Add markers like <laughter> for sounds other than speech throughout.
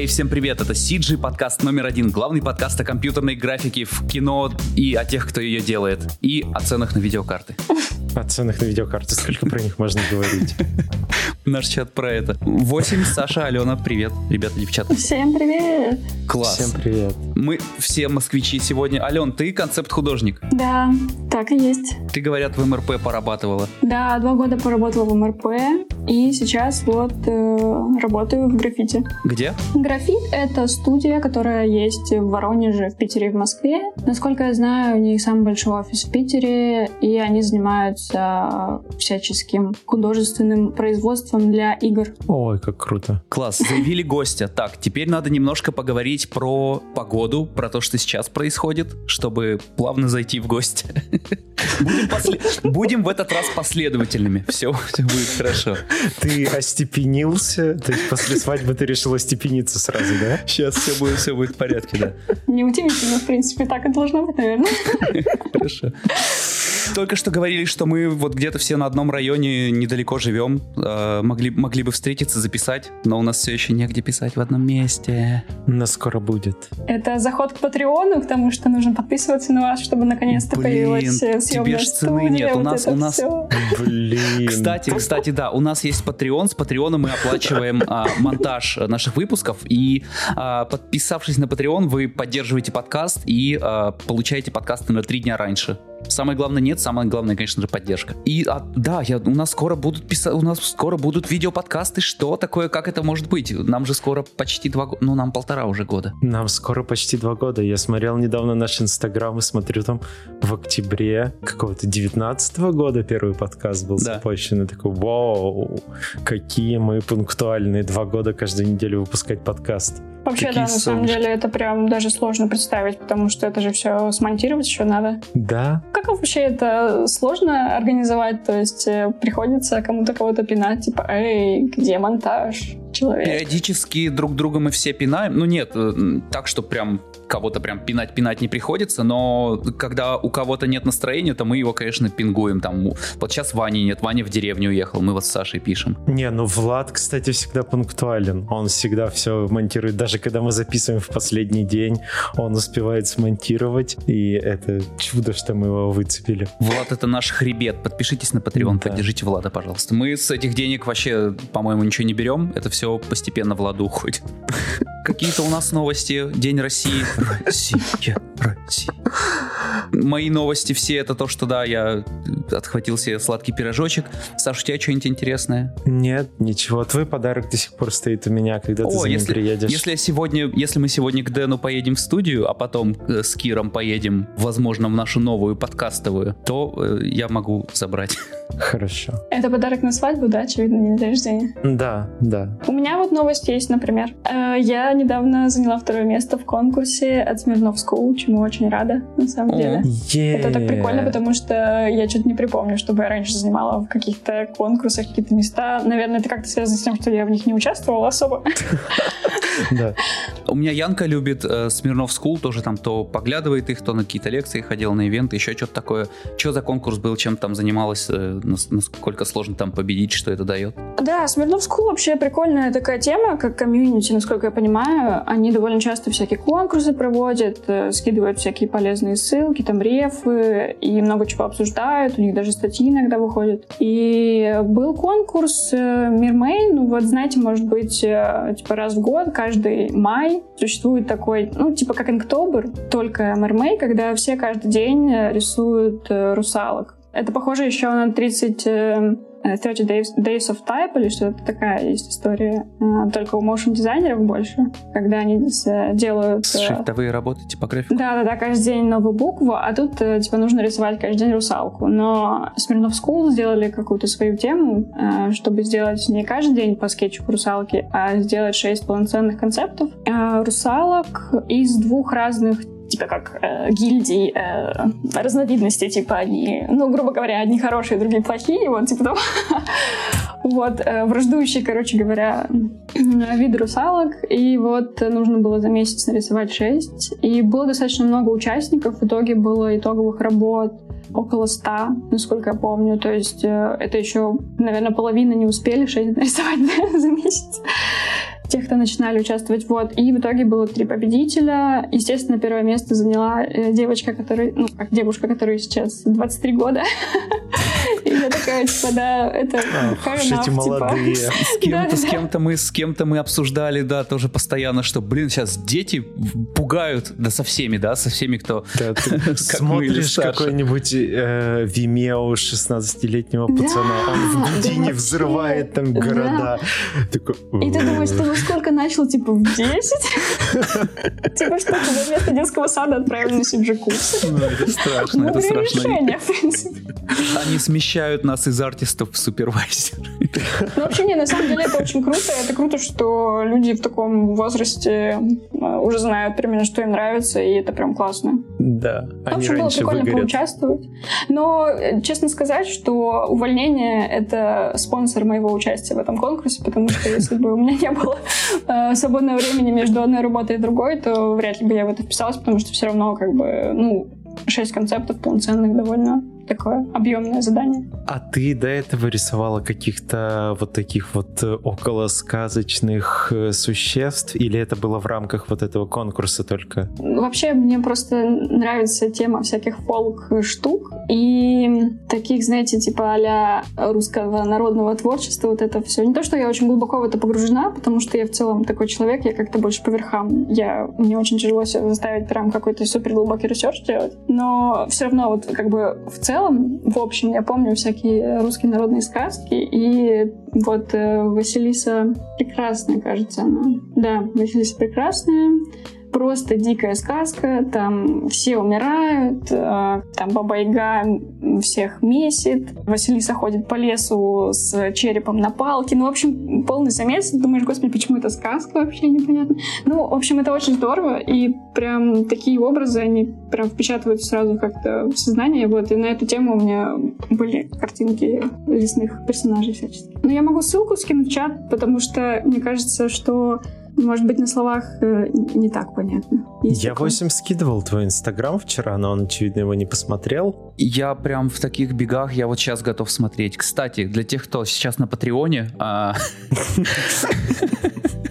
Эй, всем привет, это CG, подкаст номер один, главный подкаст о компьютерной графике в кино и о тех, кто ее делает, и о ценах на видеокарты. О ценах на видеокарты, сколько про них можно говорить? <laughs> Наш чат про это. 8, Саша, Алена, привет, ребята, девчата. Всем привет. Класс. Всем привет. Мы все москвичи сегодня. Ален, ты концепт-художник. Да, так и есть. Ты, говорят, в МРП порабатывала. Да, два года поработала в МРП, и сейчас вот э, работаю в граффити. Где? Графит — это студия, которая есть в Воронеже, в Питере и в Москве. Насколько я знаю, у них самый большой офис в Питере, и они занимаются всяческим художественным производством для игр. Ой, как круто. Класс, заявили гостя. Так, теперь надо немножко поговорить про погоду, про то, что сейчас происходит, чтобы плавно зайти в гости. Будем, после... Будем в этот раз последовательными. Все, все будет хорошо. Ты остепенился? То есть после свадьбы ты решил остепениться сразу, да? Сейчас все будет, все будет в порядке, да. Неудивительно, в принципе, так и должно быть, наверное. Хорошо. Только что говорили, что мы вот где-то все на одном районе недалеко живем. Э, могли, могли бы встретиться, записать, но у нас все еще негде писать в одном месте. На скоро будет. Это заход к Патреону, потому что нужно подписываться на вас, чтобы наконец-то Блин, появилась съемная тебе ж цены студия. нет. У вот нас- это у нас-. Блин. Кстати, кстати, да, у нас есть Patreon. С Patreon мы оплачиваем а, монтаж наших выпусков. И а, подписавшись на Patreon, вы поддерживаете подкаст и а, получаете подкасты на три дня раньше. Самое главное нет, самое главное, конечно же, поддержка. И а, да, я, у нас скоро будут писать, у нас скоро будут видеоподкасты. Что такое, как это может быть? Нам же скоро почти два года, ну нам полтора уже года. Нам скоро почти два года. Я смотрел недавно наш инстаграм и смотрю там в октябре какого-то 19 года первый подкаст был Да. запущен. И такой, вау, какие мы пунктуальные. Два года каждую неделю выпускать подкаст. Вообще, Какие да, на самом деле это прям даже сложно представить, потому что это же все смонтировать еще надо. Да, Как вообще это сложно организовать? То есть э, приходится кому-то кого-то пинать, типа, эй, где монтаж? Человек. Периодически друг друга мы все пинаем. Ну нет, э, так что прям кого-то прям пинать-пинать не приходится, но когда у кого-то нет настроения, то мы его, конечно, пингуем. Там, вот сейчас Вани нет, Ваня в деревню уехал, мы вот с Сашей пишем. Не, ну Влад, кстати, всегда пунктуален. Он всегда все монтирует. Даже когда мы записываем в последний день, он успевает смонтировать. И это чудо, что мы его выцепили. Влад, это наш хребет. Подпишитесь на Patreon, Да. поддержите Влада, пожалуйста. Мы с этих денег вообще, по-моему, ничего не берем. Это все постепенно Владу уходит. Какие-то у нас новости. День России. Россия, Россия. Мои новости все это то, что да, я отхватил себе сладкий пирожочек. Саш, у тебя что-нибудь интересное? Нет, ничего. Твой подарок до сих пор стоит у меня, когда ты О, за ним если, приедешь. если я сегодня, если мы сегодня к Дэну поедем в студию, а потом э, с Киром поедем, возможно, в нашу новую подкастовую, то э, я могу забрать. Хорошо. Это подарок на свадьбу, да, очевидно, не на день рождения. Да, да. У меня вот новость есть, например. Э, Я недавно заняла второе место в конкурсе от Smirnov School, чему очень рада, на самом деле. Yeah. Это так прикольно, потому что я что-то не припомню, чтобы я раньше занимала в каких-то конкурсах какие-то места. Наверное, это как-то связано с тем, что я в них не участвовала особо. <laughs> Да. У меня Янка любит э, Smirnov School, тоже там то поглядывает их, то на какие-то лекции ходил, на ивенты, еще что-то такое. Что за конкурс был, чем там занималась, э, нас- насколько сложно там победить, что это дает? Да, Смирнов School вообще прикольная такая тема, как комьюнити, насколько я понимаю. Они довольно часто всякие конкурсы проводят, э, скидывают всякие полезные ссылки, там рефы, и много чего обсуждают, у них даже статьи иногда выходят. И был конкурс э, Мирмей, ну вот знаете, может быть, э, типа раз в год, каждый май существует такой, ну типа как Инктобер, только Мирмей, когда все каждый день э, рисуют э, русалок. Это похоже еще на 30 э, э, 30 Days, Days of Type или что-то такая есть история. Э, Только у motion дизайнеров больше, когда они делают... э, Слушай, вы работаете по графику? да-да-да, каждый день новую букву, а тут э, типа нужно рисовать каждый день русалку. Но Смирнов School сделали какую-то свою тему, э, чтобы сделать не каждый день по скетчу русалки, а сделать шесть полноценных концептов э, русалок из двух разных типа как э, гильдий э, разновидностей, типа они, ну, грубо говоря, одни хорошие, другие плохие, вот, типа того. <laughs> Вот, э, враждующие, короче говоря, виды русалок. И вот нужно было за месяц нарисовать шесть. И было достаточно много участников. В итоге было итоговых работ около ста, насколько я помню. То есть э, это еще, наверное, половина не успели шесть <laughs> нарисовать за месяц. Тех, кто начинали участвовать. Вот. И в итоге было три победителя. Естественно, первое место заняла э, девочка, которая, ну, как девушка, которая сейчас 23 года. <laughs> И я такая, типа, да, это Ах, эти типа. молодые. <laughs> С кем-то, с кем-то мы, с кем-то мы обсуждали, да, тоже постоянно, что, блин, сейчас дети пугают, да, со всеми, да, со всеми, кто <laughs> смотришь какой-нибудь э, Vimeo 16-летнего Да, пацана, он в Гудине взрывает там Да. города. И ты думаешь, сколько начал? Типа в 10? <laughs> Типа что, тебя вместо детского сада отправили на курсы? Ну, это страшно, это страшно. решение, в принципе. Они смещают нас из артистов в супервайзер. Ну, вообще, не, на самом деле это очень круто. Это круто, что люди в таком возрасте э, уже знают примерно, что им нравится, и это прям классно. Да, В они общем, было прикольно выгорят. поучаствовать. Но, э, честно сказать, что увольнение — это спонсор моего участия в этом конкурсе, потому что если бы у меня не было свободного времени между одной работой и другой, то вряд ли бы я в это вписалась, потому что все равно, как бы, ну, шесть концептов полноценных довольно такое объемное задание. А ты до этого рисовала каких-то вот таких вот э, около сказочных э, существ, или это было в рамках вот этого конкурса только? Вообще, мне просто нравится тема всяких фолк-штук и таких, знаете, типа а русского народного творчества, вот это все. Не то, что я очень глубоко в это погружена, потому что я в целом такой человек, я как-то больше по верхам. Я, мне очень тяжело себя заставить прям какой-то супер глубокий research делать. Но все равно вот как бы в целом, в общем, я помню всякие русские народные сказки, и вот э, Василиса Прекрасная, кажется, она. Да, Василиса Прекрасная просто дикая сказка, там все умирают, э, там Баба Яга всех месит, Василиса ходит по лесу с черепом на палке, ну, в общем, полный замес, думаешь, господи, почему это сказка вообще непонятно. Ну, в общем, это очень здорово, и прям такие образы, они прям впечатываются сразу как-то в сознание, вот, и на эту тему у меня были картинки лесных персонажей всяческих. Но я могу ссылку скинуть в чат, потому что мне кажется, что может быть, на словах э, не так понятно. Есть Я такое. 8 скидывал твой инстаграм вчера, но он, очевидно, его не посмотрел. Я прям в таких бегах, я вот сейчас готов смотреть. Кстати, для тех, кто сейчас на Патреоне, а, <laughs>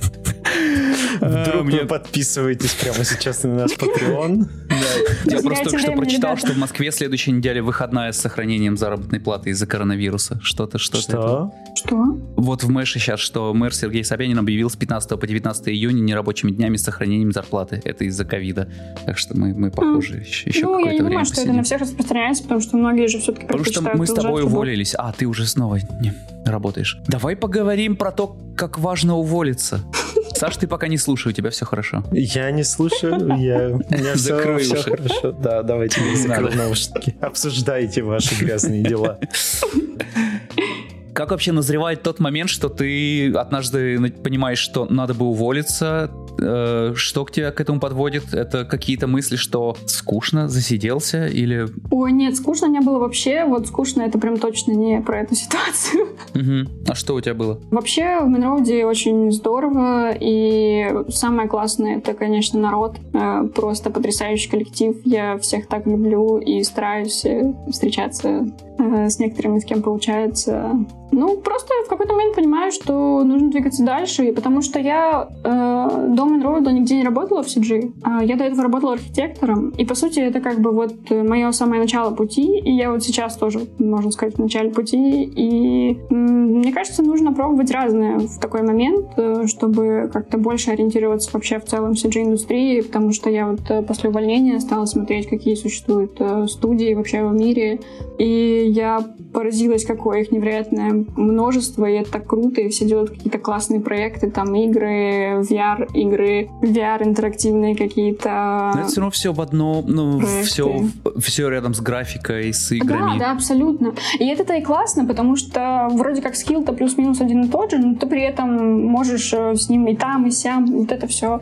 Вдруг вы подписываетесь прямо сейчас на наш Patreon. я просто только что время, прочитал, что в Москве следующей неделе выходная с сохранением заработной платы из-за коронавируса. Что-то, что-то. Что? Что? Вот в Мэше сейчас, что мэр Сергей Собянин объявил с 15 по 19 июня нерабочими днями с сохранением зарплаты. Это из-за ковида. Так что мы, мы похожи еще, еще ну, я не какое-то время думаю, что это на всех распространяется, потому что многие же все-таки Потому что мы с тобой уволились, а ты уже снова не работаешь. Давай поговорим про то, как важно уволиться. Саш, ты пока не слушай, у тебя все хорошо. Я не слушаю, я... У меня все, Закрой все уши. хорошо. Да, давайте <laughs> я закрою наушники. Обсуждайте ваши грязные дела. <laughs> Как вообще назревает тот момент, что ты однажды на- понимаешь, что надо бы уволиться? Э, Что к тебя к этому подводит? Это какие-то мысли, что скучно, засиделся или... Ой, нет, скучно не было вообще. Вот скучно это прям точно не про эту ситуацию. Мгм. А что у тебя было? Вообще в Монроуде очень здорово, и самое классное это, конечно, народ. Э, Просто потрясающий коллектив. Я всех так люблю и стараюсь э, встречаться с некоторыми, с кем получается. Ну, просто в какой-то момент понимаю, что нужно двигаться дальше, потому что я э, до Монроуда нигде не работала в CG. А Я до этого работала архитектором, и, по сути, это как бы вот мое самое начало пути, и я вот сейчас тоже, можно сказать, в начале пути, и м, мне кажется, нужно пробовать разное в такой момент, э, чтобы как-то больше ориентироваться вообще в целом в CG-индустрии, потому что я вот э, после увольнения стала смотреть, какие существуют э, студии вообще в мире, и я поразилась, какое их невероятное множество, и это так круто, и все делают какие-то классные проекты, там игры, VR-игры, VR-интерактивные какие-то... Но это все равно все в одно, ну, Проекты. все, все рядом с графикой, с играми. Да, да, абсолютно. И это-то и классно, потому что вроде как скилл-то плюс-минус один и тот же, но ты при этом можешь э, с ним и там, и сям, вот это все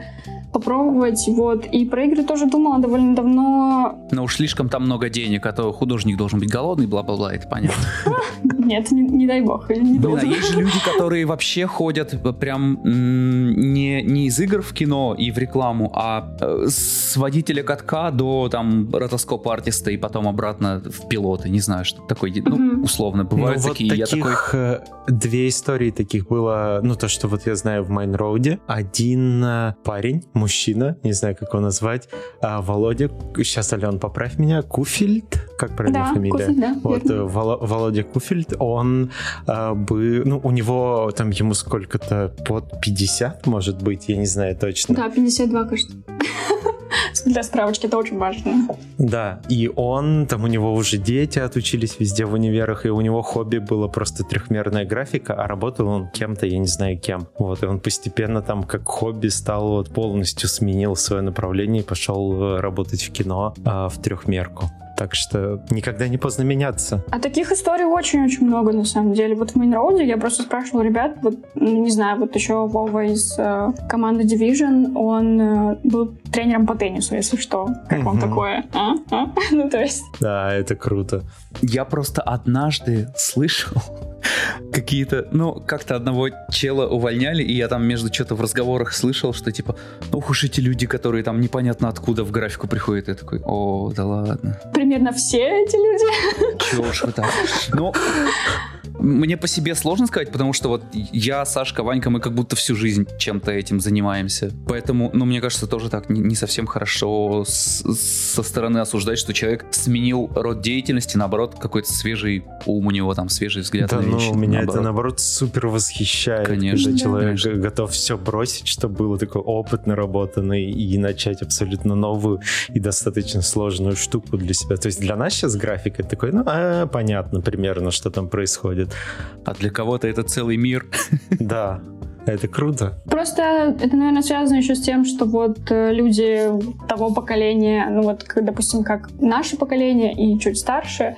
попробовать, вот. И про игры тоже думала довольно давно. Но уж слишком там много денег, а то художник должен быть голодный, бла-бла-бла, это понятно. <laughs> Нет, не, не дай бог, не Блин, а есть же люди, которые вообще ходят прям не, не из игр в кино и в рекламу, а э, с водителя катка до там ротоскоп артиста и потом обратно в пилоты, не знаю, что такое, ну, условно, бывают ну, такие. Вот я таких, такой... Э, две истории таких было, ну, то, что вот я знаю в Майнроуде. Один э, парень, мужчина, не знаю, как его назвать, а Володя, сейчас, Ален, поправь меня, Куфельд, как правильно да, фамилия? Куфельд, да, вот верно. Володя Куфельд, он а, бы, ну, у него там ему сколько-то под 50, может быть, я не знаю точно. Да, 52, кажется. Для справочки это очень важно. Да, и он, там у него уже дети отучились везде в универах, и у него хобби было просто трехмерная графика, а работал он кем-то, я не знаю кем. Вот, и он постепенно там как хобби стал, вот полностью сменил свое направление и пошел э, работать в кино а, в трехмерку. Так что никогда не поздно меняться. А таких историй очень-очень много, на самом деле. Вот в Мейнроуде я просто спрашивала ребят, вот, не знаю, вот еще Вова из э, команды Division, он э, был тренером по теннису, если что. Как вам такое? А? А? <laughs> Ну, то есть... Да, это круто. Я просто однажды слышал какие-то, ну, как-то одного чела увольняли, и я там между что-то в разговорах слышал, что типа, ох уж эти люди, которые там непонятно откуда в графику приходят, я такой, о, да ладно. Примерно все эти люди. Чего ж вы так? Ну, мне по себе сложно сказать, потому что вот я, Сашка, Ванька, мы как будто всю жизнь чем-то этим занимаемся. Поэтому, ну, мне кажется, тоже так не, не совсем хорошо с, со стороны осуждать, что человек сменил род деятельности, наоборот, какой-то свежий ум у него, там, свежий взгляд да, на вещи. Ну, меня наоборот. это, наоборот, супер восхищает, Конечно, когда человек конечно. готов все бросить, чтобы было такой опыт наработанный, и начать абсолютно новую и достаточно сложную штуку для себя. То есть для нас сейчас графика такой, ну, а, понятно примерно, что там происходит. А для кого-то это целый мир. Да, это круто. Просто это, наверное, связано еще с тем, что вот э, люди того поколения, ну вот, допустим, как наше поколение и чуть старше,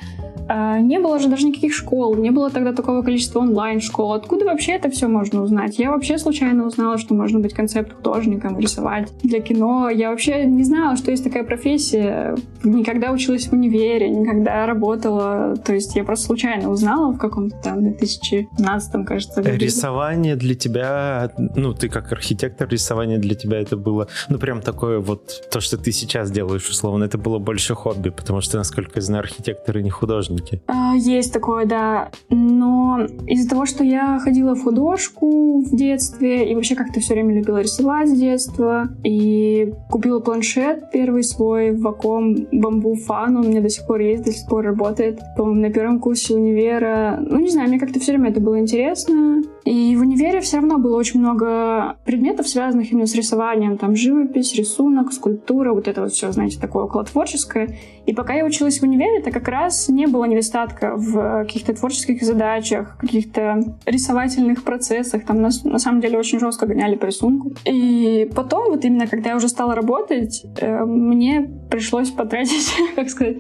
э, не было же даже никаких школ, не было тогда такого количества онлайн-школ. Откуда вообще это все можно узнать? Я вообще случайно узнала, что можно быть концепт-художником, рисовать для кино. Я вообще не знала, что есть такая профессия. Никогда училась в универе, никогда работала. То есть я просто случайно узнала в каком-то там 2015, кажется, году. Рисование для тебя, ну, ты как архитектор, рисование для тебя это было, ну, прям такое вот, то, что ты сейчас делаешь, условно, это было больше хобби, потому что, насколько я знаю, архитекторы не художники. А, Есть такое, да. Но из-за того, что я ходила в художку в детстве и вообще как-то все время любила рисовать с детства, и купила планшет первый свой в Ваком Бамбу Фан, он у меня до сих пор есть, до сих пор работает. По-моему, на первом курсе универа. Ну, не знаю, мне как-то все время это было интересно. И в универе все равно было очень много предметов, связанных именно с рисованием. Там живопись, рисунок, скульптура, вот это вот все, знаете, такое около творческое. И пока я училась в универе, это как раз не было недостатка в каких-то творческих задачах, каких-то рисовательных процессах. Там нас на самом деле очень жестко гоняли по рисунку. И потом, вот именно когда я уже стала работать, э, мне пришлось потратить, <laughs> как сказать,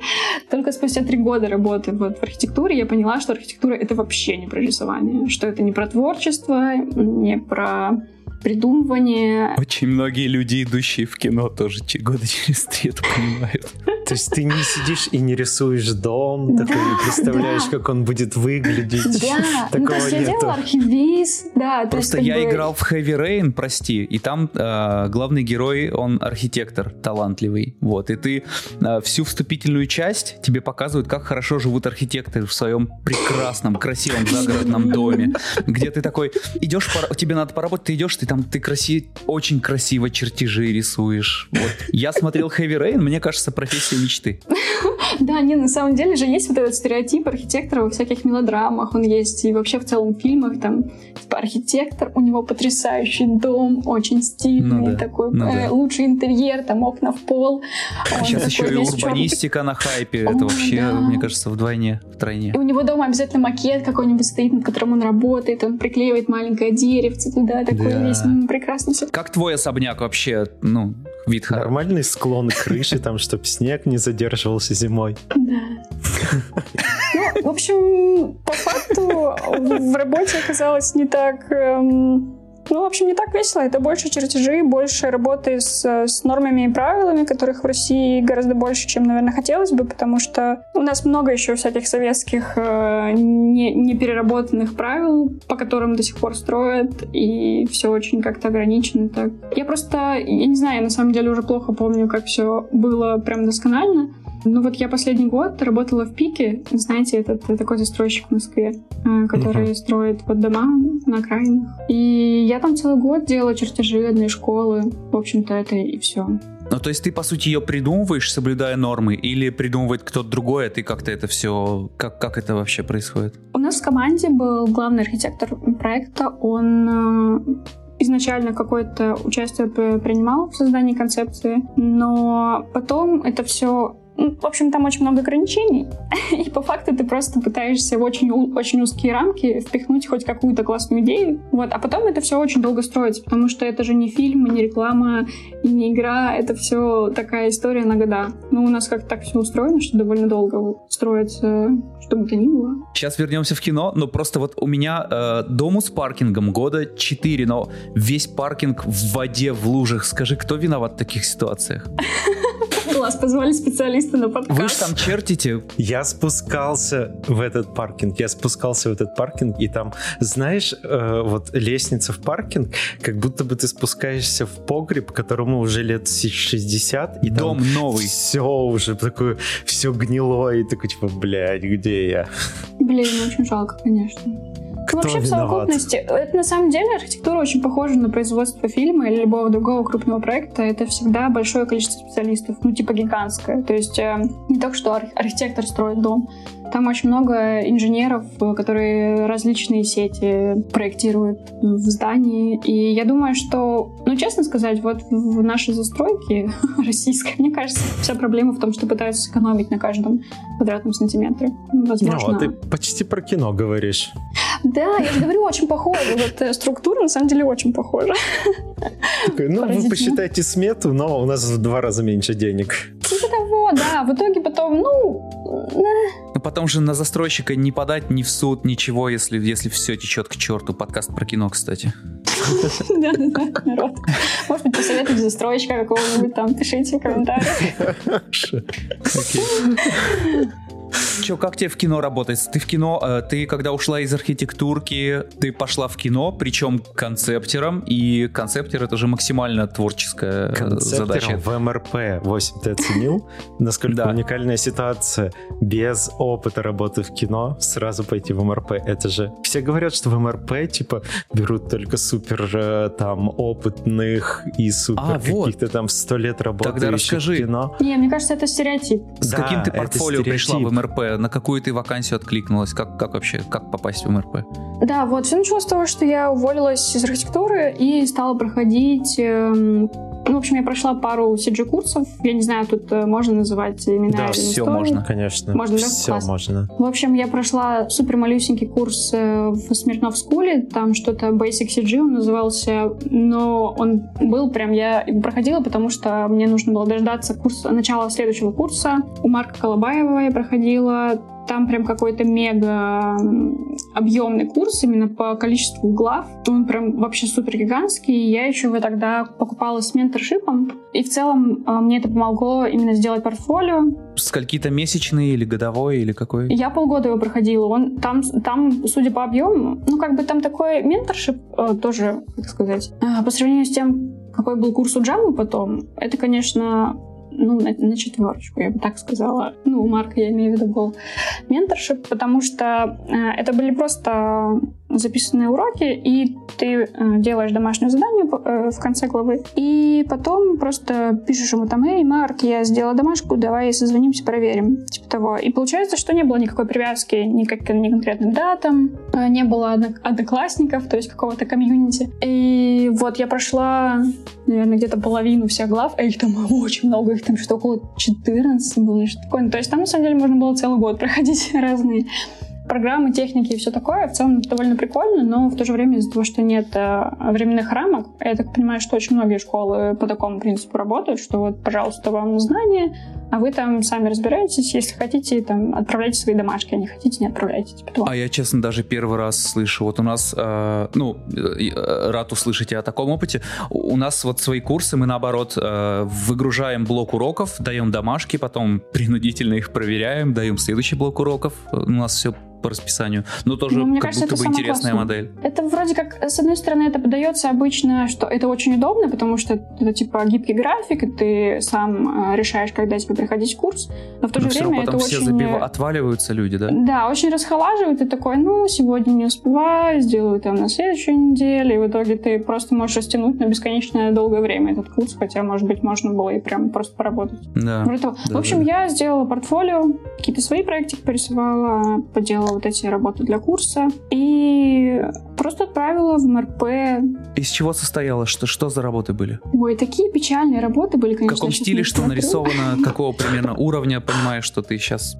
только спустя три года работы вот в архитектуре я поняла, что архитектура — это вообще не про рисование, что это не про творчество, не про придумывание. Очень многие люди, идущие в кино, тоже года через три это понимают. <laughs> То есть ты не сидишь и не рисуешь дом, такой не представляешь, да. как он будет выглядеть. Да, <laughs> ну то Такого есть я нету. делала архивиз, да. то есть Просто как я бы- играл в Heavy Rain, прости, и там э, главный герой, он архитектор талантливый, вот, и ты э, всю вступительную часть тебе показывают, как хорошо живут архитекторы в своем прекрасном, красивом загородном доме, где ты такой, идешь, тебе надо поработать, ты идешь, ты там, ты краси, очень красиво чертежи рисуешь, вот. Я смотрел Heavy Rain, мне кажется, профессия мечты. <laughs> Да, не, на самом деле же есть вот этот стереотип архитектора во всяких мелодрамах, он есть и вообще в целом в фильмах, там, типа, архитектор, у него потрясающий дом, очень стильный, Ну да, такой, ну э, да. лучший интерьер, там, окна в пол. А сейчас еще и урбанистика на хайпе, это О, вообще, да. мне кажется, вдвойне, втройне. И у него дома обязательно макет какой-нибудь стоит, над которым он работает, он приклеивает маленькое деревце туда, такой Да. весь м, прекрасный всё. Как твой особняк вообще, ну, вид хороший? Нормальный склон крыши, там, чтобы снег не задерживался зимой. Ну, в общем, по факту в работе оказалось не так эм, Ну, в общем, не так весело. Это больше чертежи, больше работы с, с нормами и правилами, которых в России гораздо больше, чем, наверное, хотелось бы, потому что у нас много еще всяких советских э, не, непереработанных правил, по которым до сих пор строят, и все очень как-то ограничено так. Я просто, я не знаю, я на самом деле уже плохо помню, как все было прям досконально, ну вот я последний год работала в Пике, знаете, этот такой застройщик в Москве, э, который uh-huh. строит вот дома на окраинах. И я там целый год делала чертежи одной школы. В общем-то, это и все. Ну, то есть ты, по сути, ее придумываешь, соблюдая нормы, или придумывает кто-то другой, а ты как-то это все... Как, как это вообще происходит? У нас в команде был главный архитектор проекта. Он э, изначально какое-то участие принимал в создании концепции, но потом это все ну, в общем, там очень много ограничений, <laughs> и по факту ты просто пытаешься в очень, очень узкие рамки впихнуть хоть какую-то классную идею, вот, а потом это все очень долго строится, потому что это же не фильм, не реклама, и не игра, это все такая история на года. Ну, у нас как-то так все устроено, что довольно долго строится, что бы то ни было. Сейчас вернемся в кино, но просто вот у меня э, дому с паркингом года 4, но весь паркинг в воде, в лужах. Скажи, кто виноват в таких ситуациях? <laughs> Класс, позвали специалиста на подкаст. Вы же там чертите. Я спускался в этот паркинг, я спускался в этот паркинг, и там, знаешь, э, вот лестница в паркинг, как будто бы ты спускаешься в погреб, которому уже лет 60, и Дом новый. Все уже такое, все гнилое, и такой, типа, блядь, где я? Блин, очень жалко, конечно. Кто Вообще виноват? в совокупности, это на самом деле архитектура очень похожа на производство фильма или любого другого крупного проекта. Это всегда большое количество специалистов, ну типа гигантское. То есть э, не только что архитектор строит дом, там очень много инженеров, которые различные сети проектируют в здании. И я думаю, что, ну, честно сказать, вот в нашей застройке <laughs> российской, мне кажется, вся проблема в том, что пытаются сэкономить на каждом квадратном сантиметре. Возможно... Ну, ты почти про кино говоришь. Да, я же говорю, очень похоже. Вот э, структура, на самом деле, очень похожа. Ну, вы посчитайте смету, но у нас в два раза меньше денег. Типа того, да. В итоге потом, ну... Ну, потом же на застройщика не подать ни в суд, ничего, если, если все течет к черту. Подкаст про кино, кстати. Да-да-да, народ. Может быть, посоветуйте застройщика какого-нибудь там, пишите в комментариях. Че, как тебе в кино работает? Ты в кино, э, ты когда ушла из архитектурки, ты пошла в кино, причем концептером, и концептер это же максимально творческая концептером задача. в МРП 8 ты оценил? Насколько да. уникальная ситуация. Без опыта работы в кино сразу пойти в МРП. Это же... Все говорят, что в МРП, типа, берут только супер э, там опытных и супер а, каких-то вот. там сто лет работающих Тогда расскажи. в кино. Не, мне кажется, это стереотип. С да, каким ты портфолио пришла в МРП? На какую ты вакансию откликнулась? Как, как вообще, как попасть в МРП? Да, вот, все началось с того, что я уволилась из архитектуры и стала проходить эм, ну, в общем, я прошла пару CG-курсов. Я не знаю, тут э, можно называть имена Да, или все истории. можно, конечно. Можно, да? Все Класс. можно. В общем, я прошла супер малюсенький курс э, в Смирнов Скуле. Там что-то Basic CG он назывался. Но он был прям... Я проходила, потому что мне нужно было дождаться курса, начала следующего курса. У Марка Колобаева я проходила там прям какой-то мега объемный курс именно по количеству глав. Он прям вообще супер гигантский. Я еще его тогда покупала с менторшипом. И в целом а, мне это помогло именно сделать портфолио. Скольки-то месячный или годовой, или какой? Я полгода его проходила. Он там, там, судя по объему, ну как бы там такой менторшип э, тоже, как сказать, э, по сравнению с тем, какой был курс у Джамы потом, это, конечно, ну, на, на четверочку, я бы так сказала. Ну, у Марка, я имею в виду, был менторшип, потому что э, это были просто записанные уроки, и ты э, делаешь домашнее задание э, в конце главы, и потом просто пишешь ему там, эй, Марк, я сделала домашку, давай созвонимся, проверим, типа того. И получается, что не было никакой привязки ни к конкретным датам, э, не было одноклассников, то есть какого-то комьюнити. И вот я прошла, наверное, где-то половину всех глав, а их там очень много, их там что-то около 14 было, что такое. Ну, то есть там, на самом деле, можно было целый год проходить <laughs> разные программы, техники и все такое. В целом довольно прикольно, но в то же время из-за того, что нет э, временных рамок, я так понимаю, что очень многие школы по такому принципу работают, что вот, пожалуйста, вам знания, а вы там сами разбираетесь. Если хотите, там, отправляйте свои домашки, а не хотите, не отправляйте. Типа того. А я, честно, даже первый раз слышу. Вот у нас, э, ну, э, рад услышать о таком опыте. У нас вот свои курсы, мы наоборот э, выгружаем блок уроков, даем домашки, потом <laughs> принудительно их проверяем, даем следующий блок уроков. У нас все по расписанию, но тоже Ну, мне как кажется, будто бы интересная классное. модель. Это вроде как, с одной стороны, это подается обычно, что это очень удобно, потому что это типа гибкий график, и ты сам э, решаешь, когда тебе приходить в курс, но в то же Но все равно время это все очень... э, забива- отваливаются люди, да? Да, очень расхолаживает, ты такой, ну, сегодня не успеваю, сделаю там на следующей неделе, и в итоге ты просто можешь растянуть на бесконечное долгое время этот курс, хотя, может быть, можно было и прям просто поработать. Да. Да, в общем, да. я сделала портфолио, какие-то свои проектики порисовала, поделала вот эти работы для курса и просто отправила в МРП. Из чего состояло? Что, что за работы были? Ой, такие печальные работы были, В конечно. каком я щас стиле, что смотрю. нарисовано, какого примерно уровня, понимаешь, что ты сейчас...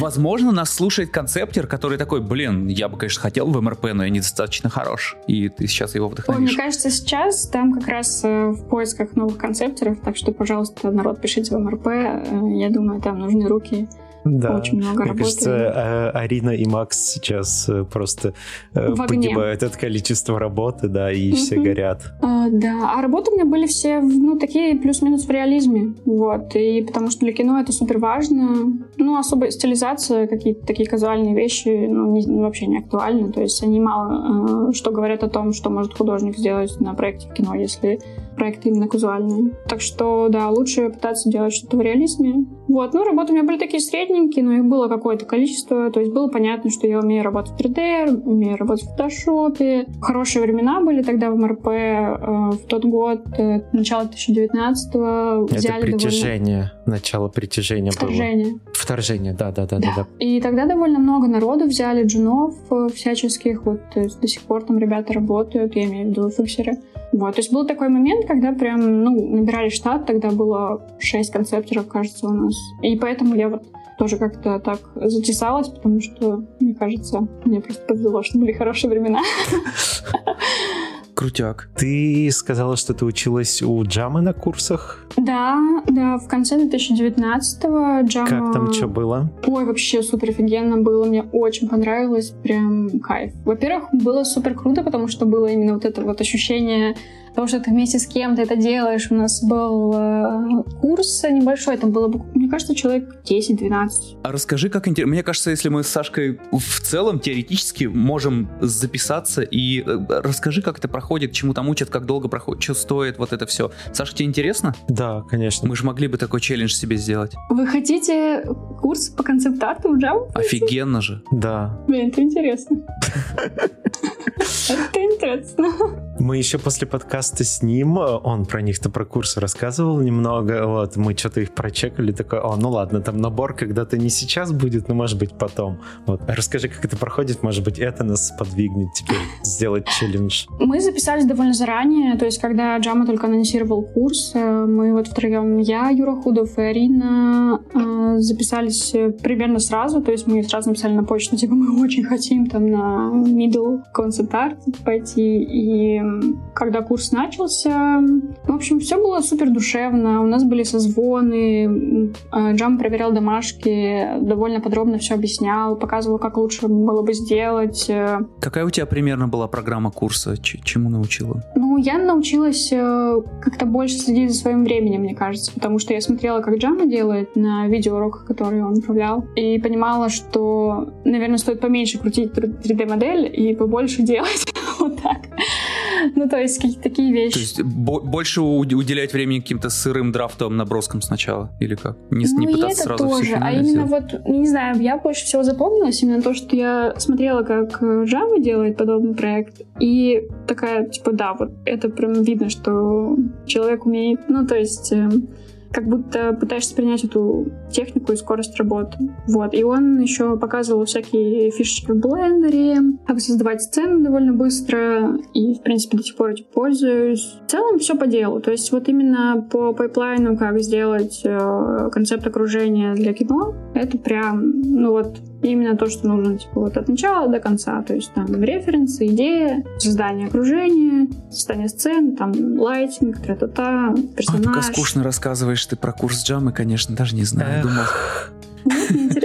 Возможно, нас слушает концептер, который такой, блин, я бы, конечно, хотел в МРП, но я недостаточно хорош. И ты сейчас его Ой, мне вдохновишь. кажется, сейчас там как раз э, в поисках новых концептеров, так что, пожалуйста, народ, пишите в МРП. Э, Я думаю, там нужны руки. Да. Очень много Мне работы. кажется, э, Арина и Макс сейчас э, просто э, В огне. погибают от количества работы, да, и все Мгм. горят. А, да, а работы у меня были все, ну, такие плюс-минус в реализме, вот, и потому что для кино это супер важно, ну, особо стилизация, какие-то такие казуальные вещи, ну, не- вообще не актуальны, то есть они мало э, что говорят о том, что может художник сделать на проекте в кино, если проект именно казуальный. Так что, да, лучше пытаться делать что-то в реализме. Вот, ну, работы у меня были такие средненькие, но их было какое-то количество, то есть было понятно, что я умею работать в 3D, умею работать в фотошопе. Хорошие времена были тогда в МРП э, в тот год, э, начало 2019-го. Это взяли довольно- притяжение, начало притяжения было. Вторжение. Вторжение, да, да, да, да, да. И тогда довольно много народу взяли, джунов э, всяческих, вот есть до сих пор там ребята работают, я имею в виду фиксеры. Вот, то есть был такой момент, когда прям, ну, набирали штат, тогда было 6 концептеров, кажется, у нас. И поэтому я вот тоже как-то так затесалась, потому что, мне кажется, мне просто повезло, что были хорошие времена. Крутяк. Ты сказала, что ты училась у Джамы на курсах. Да, да, в конце 2019-го Джама... Как там что было? Ой, вообще супер офигенно было, мне очень понравилось, прям кайф. Во-первых, было супер круто, потому что было именно вот это вот ощущение того, что ты вместе с кем-то это делаешь. У нас был э, курс небольшой, там было, мне кажется, человек 10-12. А расскажи, как интересно. Мне кажется, если мы с Сашкой в целом теоретически можем записаться и э, расскажи, как это проходит, чему там учат, как долго проходит, что стоит, вот это все. Саша, тебе интересно? Да, конечно. Мы же могли бы такой челлендж себе сделать. Вы хотите курс по концепт-арту в Java? Офигенно же. Да. Блин, это интересно. <laughs> Это интересно. Мы еще после подкаста с ним, э, он про них-то про курсы рассказывал немного, вот, мы что-то их прочекали, такой, о, ну ладно, там набор когда-то не сейчас будет, но может быть потом. Вот, расскажи, как это проходит, может быть, это нас подвигнет теперь сделать челлендж. Мы записались довольно заранее, то есть когда Джама только анонсировал курс, э, мы вот втроем, я, Юра Худов и Арина, э, записались примерно сразу, то есть мы сразу написали на почту, типа, мы очень хотим там на middle concept art пойти, и когда курс начался, в общем, все было супер душевно, у нас были созвоны, э, Джам проверял домашки, довольно подробно все объяснял, показывал, как лучше было бы сделать, э, Какая у тебя примерно была программа курса? Ч- чему научила? Ну, я научилась э, как-то больше следить за своим временем, мне кажется, потому что я смотрела, как Джама делает на видеоуроках, которые он управлял, и понимала, что, наверное, стоит поменьше крутить 3D-модель и побольше <laughs> делать вот так. Ну, то есть какие-то такие То вещи. есть бо- больше уделять времени каким-то сырым драфтовым наброскам сначала? Или как? Не, не ну, и пытаться это сразу тоже. А именно сделать? вот, не знаю, я больше всего запомнилась именно то, что я смотрела, как э, Java делает подобный проект, и такая, типа, да, вот это прям видно, что человек умеет, ну, то есть... как будто пытаешься принять эту технику и скорость работы. Вот. И он еще показывал всякие фишечки в блендере, как создавать сцены довольно быстро, и, в принципе, до сих пор этим пользуюсь. В целом все по делу. То есть вот именно по пайплайну, как сделать э, концепт окружения для кино, Это прям, ну вот, именно то, что нужно, типа, вот от начала до конца. То есть там референсы, идея, создание окружения, создание сцен, там лайтинг, тра-та-та, персонаж. Ой, пока скучно рассказываешь ты про курс джамы, конечно, даже не знаю. Думал, Нет.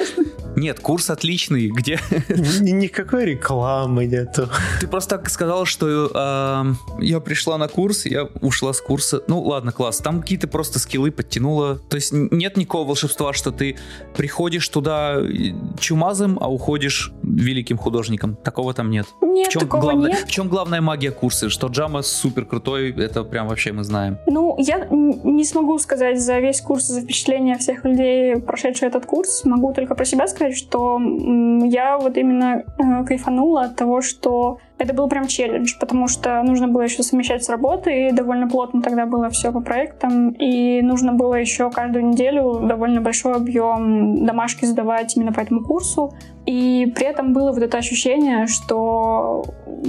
Нет, курс отличный, где Ни- Никакой рекламы нету. Ты просто так сказал, что эм, я пришла на курс, я ушла с курса. Ну ладно, класс. Там какие-то просто скиллы подтянула. То есть нет никакого волшебства, что ты приходишь туда э, чумазым, а уходишь великим художником. Такого там нет. Нет, В чем, такого главное, нет. в чем главная магия курса? Что Джама супер крутой, это прям вообще мы знаем. Ну, я не смогу сказать за весь курс, за впечатление всех людей, прошедших этот курс. Могу только про себя сказать, что м, я вот именно э, кайфанула от того, что это был прям челлендж, потому что нужно было еще совмещать с работой, и довольно плотно тогда было все по проектам, и нужно было еще каждую неделю довольно большой объем домашки сдавать именно по этому курсу. И при этом было вот это ощущение, что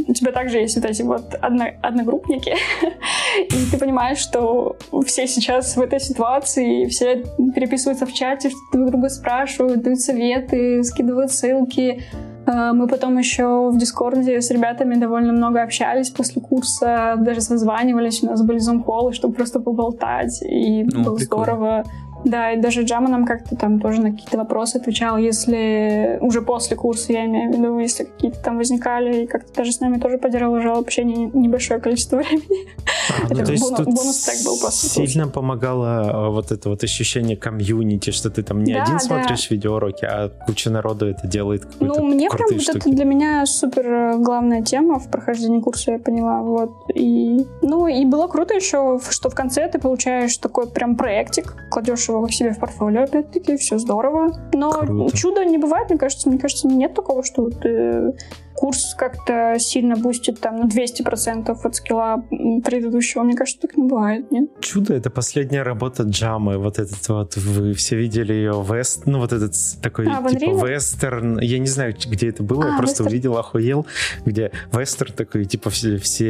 у тебя также есть вот эти вот одно- одногруппники, <laughs> и ты понимаешь, что все сейчас в этой ситуации, все переписываются в чате, друг друга спрашивают, дают советы, скидывают ссылки. Э, Мы потом еще в Дискорде с ребятами довольно много общались после курса, даже созванивались, у нас были зум-колы, чтобы просто поболтать, и Ну, было прикольно. здорово. Да, и даже Джама нам как-то там тоже на какие-то вопросы отвечал, если уже после курса, я имею в виду, если какие-то там возникали, и как-то даже с нами тоже поддержал общение небольшое количество времени. А, ну, Это то есть бону- тут бонус-трек был после курса. сильно помогало э, вот это вот ощущение комьюнити, что ты там не Да, один да. смотришь видеоуроки, а куча народу это делает Ну, мне прям вот это штуки. для меня супер э, главная тема в прохождении курса, я поняла, вот. И, ну, и было круто еще, что в конце ты получаешь такой прям проектик, кладешь его к себе в портфолио, опять-таки, все здорово. Но Круто. чуда не бывает, мне кажется, мне кажется, нет такого, что вот, э, курс как-то сильно бустит там на 200% от скилла предыдущего. Мне кажется, так не бывает, нет? Чудо это последняя работа Джамы. Вот этот вот вы все видели ее вест, ну вот этот такой А, типа вестерн. Я не знаю, где это было, я А, просто вестерн. увидел, охуел, где вестерн такой типа все, все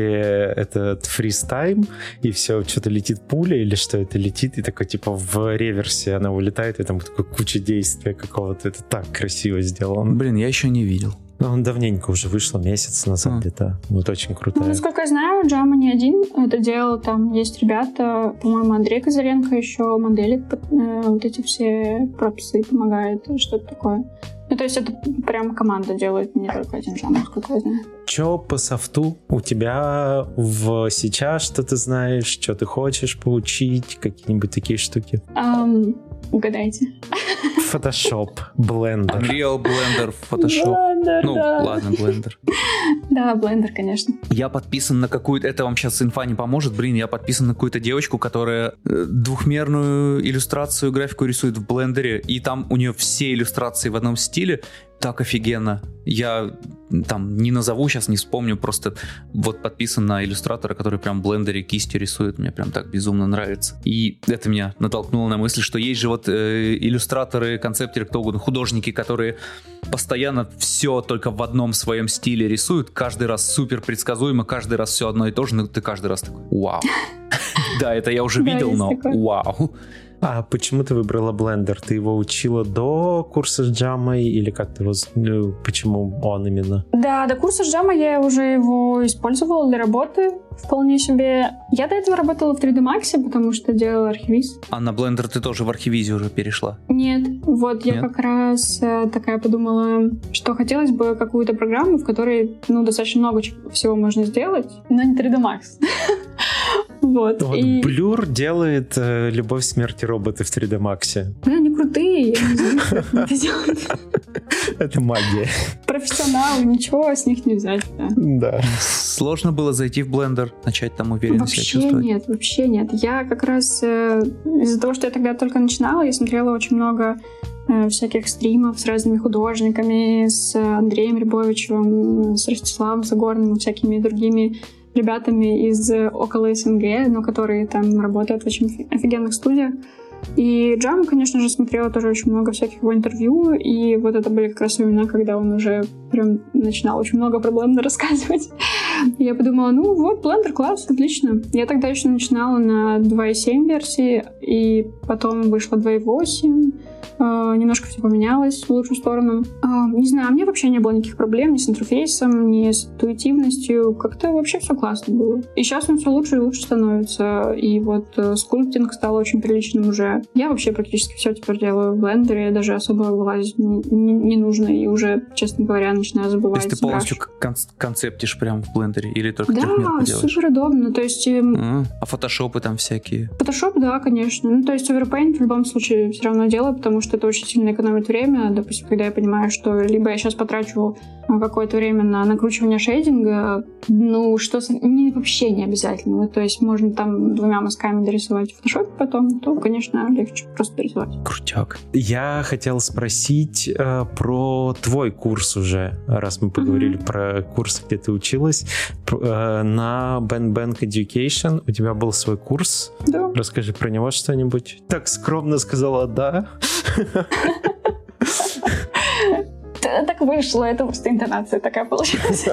этот freeze time и все что-то летит пуля или что это летит и такой типа в реверсе она улетает и там такой куча действия какого-то. Это так красиво сделано. Блин, я еще не видел. Ну, он давненько уже вышло, месяц назад А. где-то. Вот очень Ну, крутая. насколько я знаю, Джама не один это делал. Там есть ребята, по-моему, Андрей Козыренко еще моделит под- э, вот эти все пропсы, помогает, что-то такое. Ну, то есть это прям команда делает, не только один Джама, насколько я знаю. Че по софту у тебя в сейчас, что ты знаешь, что ты хочешь получить, какие-нибудь такие штуки? Ам, угадайте. Photoshop, Blender. Unreal, Blender, Photoshop. Да, Ну, да. ладно, Blender. Да, блендер, конечно. Я подписан на какую-то... Это вам сейчас инфа не поможет. Блин, я подписан на какую-то девочку, которая э, двухмерную иллюстрацию, графику рисует в блендере, и там у нее все иллюстрации в одном стиле. Так офигенно. Я там не назову, сейчас не вспомню, просто вот подписан на иллюстратора, который прям в блендере кистью рисует. Мне прям так безумно нравится. И это меня натолкнуло на мысль, что есть же вот э, иллюстраторы, концептеры, кто угодно, художники, которые постоянно все только в одном своем стиле рисуют, каждый раз супер предсказуемо, каждый раз все одно и то же, но ты каждый раз такой, вау. <laughs> Да, это я уже видел, но такое. А почему ты выбрала Blender? Ты его учила до курса с Джамой или как ты его... ну, почему он именно? Да, до курса Джама я уже его использовала для работы вполне себе. Я до этого работала в 3D Max, потому что делала архивист. А на Blender ты тоже в архивизе уже перешла. Нет, вот я Нет? как раз э, такая подумала, что хотелось бы какую-то программу, в которой, ну, достаточно много всего можно сделать, но не 3D Max. <laughs> Вот. Вот И Blur делает э, «Любовь, смерть и роботы» в 3D Max. ну, они крутые, я не знаю, как <laughs> это магия. Профессионалы, ничего с них не взять. да. Да. Сложно было зайти в Blender, начать там уверенно себя Вообще чувствовать. нет, вообще нет. Я как раз э, из-за того, что я тогда только начинала, я смотрела очень много э, всяких стримов с разными художниками, с Андреем Рябовичевым, с Ростиславом Загорным и всякими другими ребятами из э, около СНГ, но которые там работают в очень офи- офигенных студиях. И Джаму, конечно же, смотрела тоже очень много всяких его интервью, и вот это были как раз времена, когда он уже прям начинал очень много проблем <laughs> рассказывать. Я подумала, ну вот, Blender класс, отлично. Я тогда еще начинала на 2.7 версии, и потом вышла 2.8, Э, немножко все поменялось в лучшую сторону. Э, не знаю, у меня вообще не было никаких проблем ни с интерфейсом, ни с интуитивностью. Как-то вообще все классно было. И сейчас он все лучше и лучше становится. И вот э, скульптинг стал очень приличным уже. Я вообще практически все теперь делаю в Blender е, даже особо вылазить не, не, нужно. И уже, честно говоря, начинаю забывать. То есть ты полностью кон- концептишь прям в блендере или только да, супер удобно. То есть... А, а фотошопы там всякие? Фотошоп, да, конечно. Ну, то есть Overpaint в любом случае все равно делаю, потому что это очень сильно экономит время. Допустим, когда я понимаю, что либо я сейчас потрачу а, какое-то время на накручивание шейдинга, ну, что не, вообще не обязательно. Ну, то есть можно там двумя мазками дорисовать в фотошопе потом, то, конечно, легче просто дорисовать. Крутяк. Я хотел спросить э, про твой курс уже, раз мы поговорили mm-hmm. про курс, где ты училась. Э, на Ben Bank Education у тебя был свой курс. Да. Расскажи про него что-нибудь. Так скромно сказала «да». <laughs> Так вышло, это просто интонация такая получилась.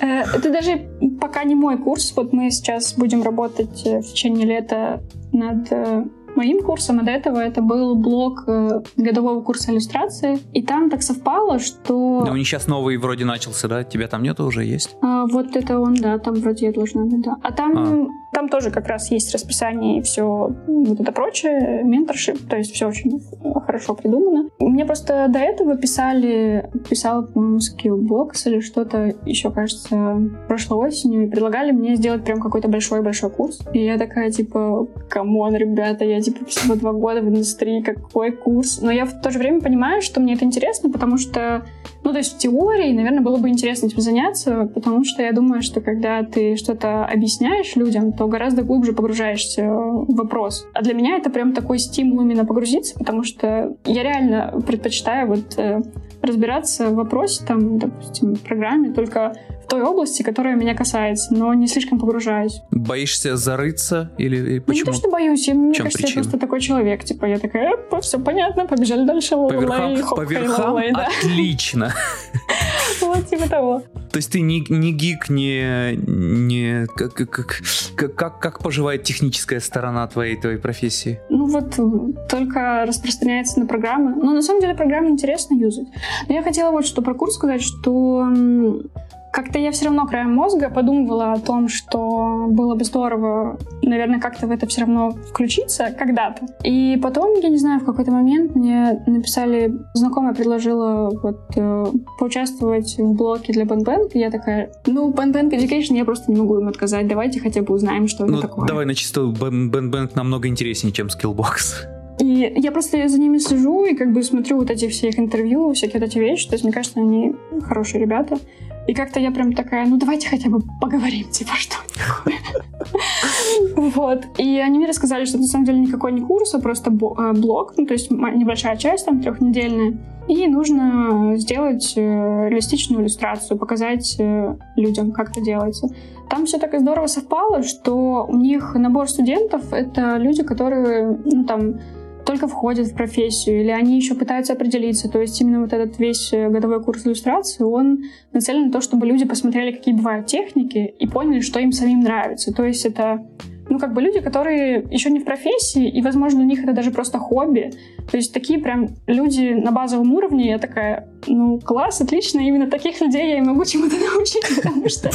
Э, это даже пока не мой курс. Вот мы сейчас будем работать э, в течение лета над э, моим курсом, а до этого это был блок э, годового курса иллюстрации. И там так совпало, что... Да у них сейчас новый вроде начался, да? Тебя там нету уже, есть? А, вот это он, да, там вроде я должна быть, да. А там, а. Там тоже как раз есть расписание и все вот это прочее, mentorship, то есть все очень хорошо придумано. Мне просто до этого писали, писал, по-моему, Skillbox или что-то еще, кажется, прошлой осенью, и предлагали мне сделать прям какой-то большой-большой курс. И я такая, типа, come on, ребята, я типа всего два года в индустрии, какой курс. Но я в то же время понимаю, что мне это интересно, потому что, ну, то есть в теории, наверное, было бы интересно этим заняться, потому что я думаю, что когда ты что-то объясняешь людям, то гораздо глубже погружаешься в вопрос. А для меня это прям такой стимул именно погрузиться, потому что я реально предпочитаю вот э, разбираться в вопросе, там, допустим, в программе, только в той области, которая меня касается, но не слишком погружаюсь. Боишься зарыться или почему? Ну, не то, что боюсь, я, мне кажется, причина? я просто такой человек, типа, я такая, все понятно, побежали дальше, по верхам, хоп, по верхам да. отлично. <laughs> Вот, типа того. То есть ты не, не гик, не, не как, как, как, как поживает техническая сторона твоей, твоей профессии? Ну вот только распространяется на программы. Но на самом деле программы интересно юзать. Но я хотела вот что про курс сказать, что как-то я все равно краем мозга подумывала о том, что было бы здорово, наверное, как-то в это все равно включиться когда-то. И потом, я не знаю, в какой-то момент мне написали, знакомая предложила вот э, поучаствовать в блоке для BandBank, я такая, ну, BandBank Education я просто не могу им отказать, давайте хотя бы узнаем, что ну, это такое. Давай на чистую, BandBank намного интереснее, чем Skillbox. И я просто за ними сижу и как бы смотрю вот эти все их интервью, всякие вот эти вещи. То есть мне кажется, они хорошие ребята. И как-то я прям такая, ну давайте хотя бы поговорим, типа что <laughs> Вот. И они мне рассказали, что на самом деле никакой не курс, а просто э, блог, ну то есть небольшая часть, там трехнедельная. И нужно сделать э, реалистичную иллюстрацию, показать э, людям, как это делается. Там все так и здорово совпало, что у них набор студентов — это люди, которые, ну там, только входят в профессию, или они еще пытаются определиться. То есть именно вот этот весь э, годовой курс иллюстрации, он нацелен на то, чтобы люди посмотрели, какие бывают техники, и поняли, что им самим нравится. То есть это ну, как бы люди, которые еще не в профессии, и, возможно, у них это даже просто хобби. То есть такие прям люди на базовом уровне, я такая, ну, класс, отлично, именно таких людей я и могу чему-то <laughs> научить, потому что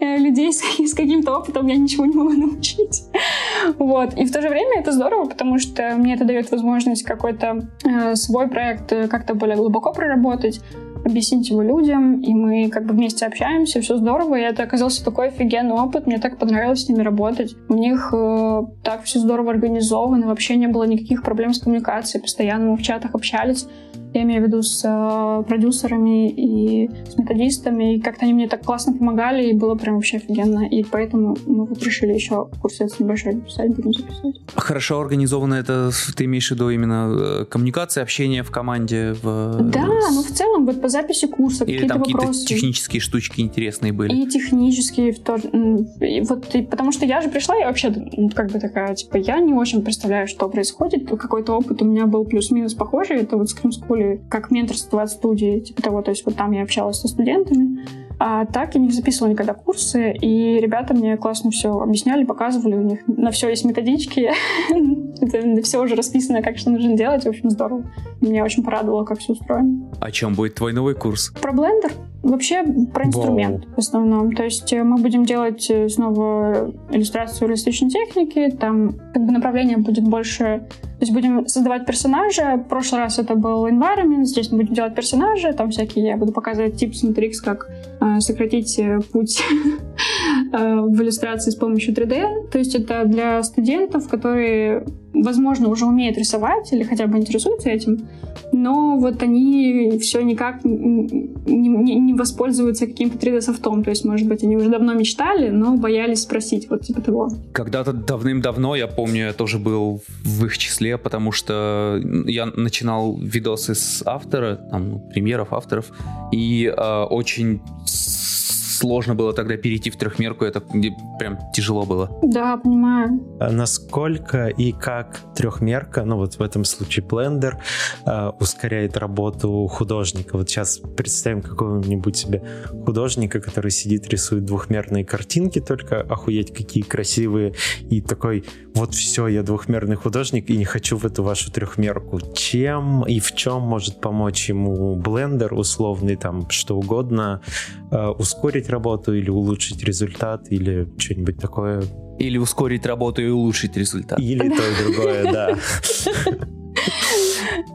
э, людей <laughs> с каким-то опытом я ничего не могу <laughs> научить. Вот. И в то же время это здорово, потому что мне это дает возможность какой-то э, свой проект э, как-то более глубоко проработать, объяснить его людям, и мы как бы вместе общаемся, все здорово, и это оказался такой офигенный опыт, мне так понравилось с ними работать. У них э, так все здорово организовано, вообще не было никаких проблем с коммуникацией, постоянно мы в чатах общались, я имею в виду с э, продюсерами и с методистами, и как-то они мне так классно помогали, и было прям вообще офигенно. И поэтому мы вот решили еще курсец небольшой записать, будем записать. Хорошо организовано это, ты имеешь в виду именно э, коммуникация, общение в команде? В... Да, ну в целом вот по записи курса Или какие-то там вопросы. какие-то технические штучки интересные были? И технические, в то, и вот, и, потому что я же пришла, я вообще как бы такая, типа, я не очень представляю, что происходит. Какой-то опыт у меня был плюс-минус похожий, это вот Scrum School как менторство от студии, типа того, то есть вот там я общалась со студентами, А так я не записывала никогда курсы, и ребята мне классно все объясняли, показывали, у них на все есть методички, <laughs> это все уже расписано, как что нужно делать, в общем, здорово. Меня очень порадовало, как все устроено. О чем будет твой новый курс? Про блендер. Вообще про инструмент в основном. То есть э, мы будем делать э, снова иллюстрацию реалистичной техники, там как бы направление будет больше то есть будем создавать персонажа. В прошлый раз это был environment, здесь мы будем делать персонажи, там всякие, я буду показывать tips and tricks, как э, сократить э, путь <laughs> в иллюстрации с помощью 3D. То есть это для студентов, которые, возможно, уже умеют рисовать или хотя бы интересуются этим, но вот они все никак не, не, не воспользуются каким-то 3D-софтом. То есть, может быть, они уже давно мечтали, но боялись спросить, вот типа того. Когда-то давным-давно, я помню, я тоже был в их числе, потому что я начинал видосы с автора, там, премьеров авторов, и э, очень сложно было тогда перейти в трехмерку, это прям тяжело было. Да, понимаю. А насколько и как трехмерка, ну вот в этом случае Blender, э, ускоряет работу художника? Вот сейчас представим какого-нибудь себе художника, который сидит, рисует двухмерные картинки, только охуеть какие красивые, и такой, вот все, я двухмерный художник и не хочу в эту вашу трехмерку. Чем и в чем может помочь ему Blender условный, там, что угодно, э, ускорить работу или улучшить результат или что-нибудь такое. Или ускорить работу и улучшить результат. Или то и другое, <laughs> да. <laughs>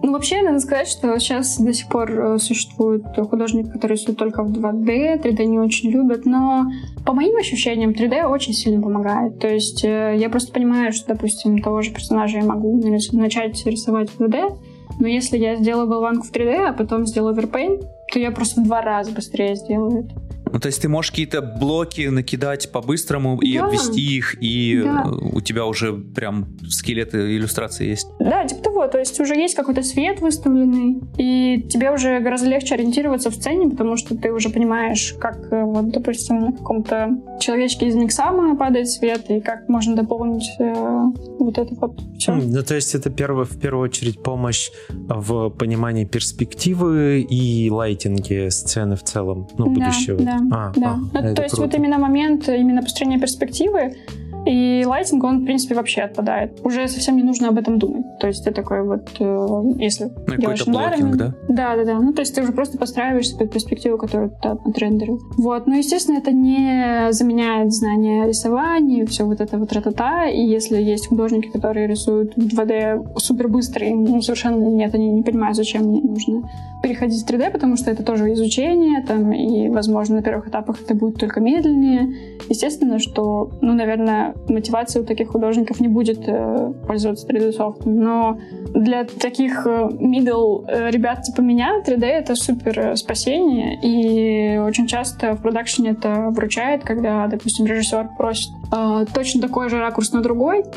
Ну, вообще, надо сказать, что сейчас до сих пор э, существуют художники, которые рисуют только в 2D, 3D не очень любят, но по моим ощущениям 3D очень сильно помогает. То есть э, я просто понимаю, что, допустим, того же персонажа я могу начать рисовать в 2D, но если я сделаю болванку в 3D, а потом сделаю Overpaint, то я просто в два раза быстрее сделаю это. Ну, то есть ты можешь какие-то блоки накидать по-быстрому и да. обвести их, и да. у тебя уже прям скелеты иллюстрации есть. Да, типа того. То есть уже есть какой-то свет выставленный, и тебе уже гораздо легче ориентироваться в сцене, потому что ты уже понимаешь, как, э, вот, допустим, на каком-то человечке из Миксама падает свет, и как можно дополнить э, вот это вот все. Ну, то есть это первое, в первую очередь помощь в понимании перспективы и лайтинге сцены в целом, ну, будущего. Да, а, да. А, ну, то есть круто. вот именно момент именно построения перспективы и лайтинг, он, в принципе, вообще отпадает. Уже совсем не нужно об этом думать. То есть ты такой вот, э, если ну, делаешь блокинг, да? Да, да, да. Ну, то есть ты уже просто подстраиваешься под перспективу, которую ты отрендерил. Вот. Но, естественно, это не заменяет знания рисования, все вот это вот ра-та-та. И если есть художники, которые рисуют в 2D супер быстро, ну, совершенно нет, они не понимают, зачем мне нужно переходить в 3D, потому что это тоже изучение, там, и, возможно, на первых этапах это будет только медленнее. Естественно, что, ну, наверное, мотивации у таких художников не будет э, пользоваться 3D софтом. Но для таких э, middle э, ребят типа меня 3D это супер э, спасение. И очень часто в продакшене это вручает, когда, допустим, режиссер просит э, точно такой же ракурс на другой. <laughs>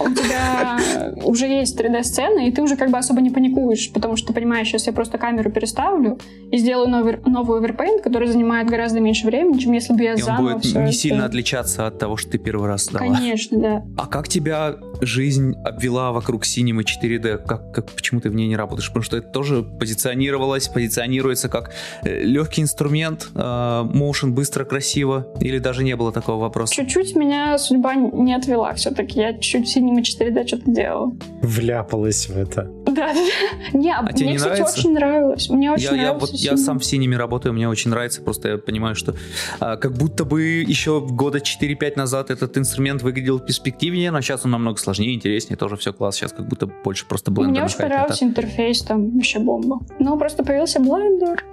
У тебя уже есть 3D-сцена, и ты уже как бы особо не паникуешь, потому что понимаешь, сейчас я просто камеру переставлю и сделаю новый оверпейнт, который занимает гораздо меньше времени, чем если бы я заново все не сильно отличаться от того, что ты первый раз дала. Конечно, да. А как тебя жизнь обвела вокруг Cinema 4D? Как, как, почему ты в ней не работаешь? Потому что это тоже позиционировалось, позиционируется как э, легкий инструмент, э, motion быстро, красиво, или даже не было такого вопроса? Чуть-чуть меня судьба не отвела все-таки. Я чуть Cinema 4D что-то делала. Вляпалась в это. Да, Не, а мне, кстати, нравится? очень нравилось. Мне очень я, нравится. Я, вот, я сам в Cinema работаю, мне очень нравится. Просто я понимаю, что а, как будто бы еще года 4-5 назад этот инструмент выглядел перспективнее, но сейчас он намного сложнее, интереснее, тоже все класс. Сейчас как будто больше просто блендер. Мне очень понравился интерфейс, там вообще бомба. Ну, просто появился блендер.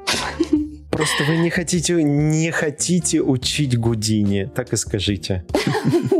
Просто вы не хотите, не хотите учить Гудини, так и скажите. <laughs>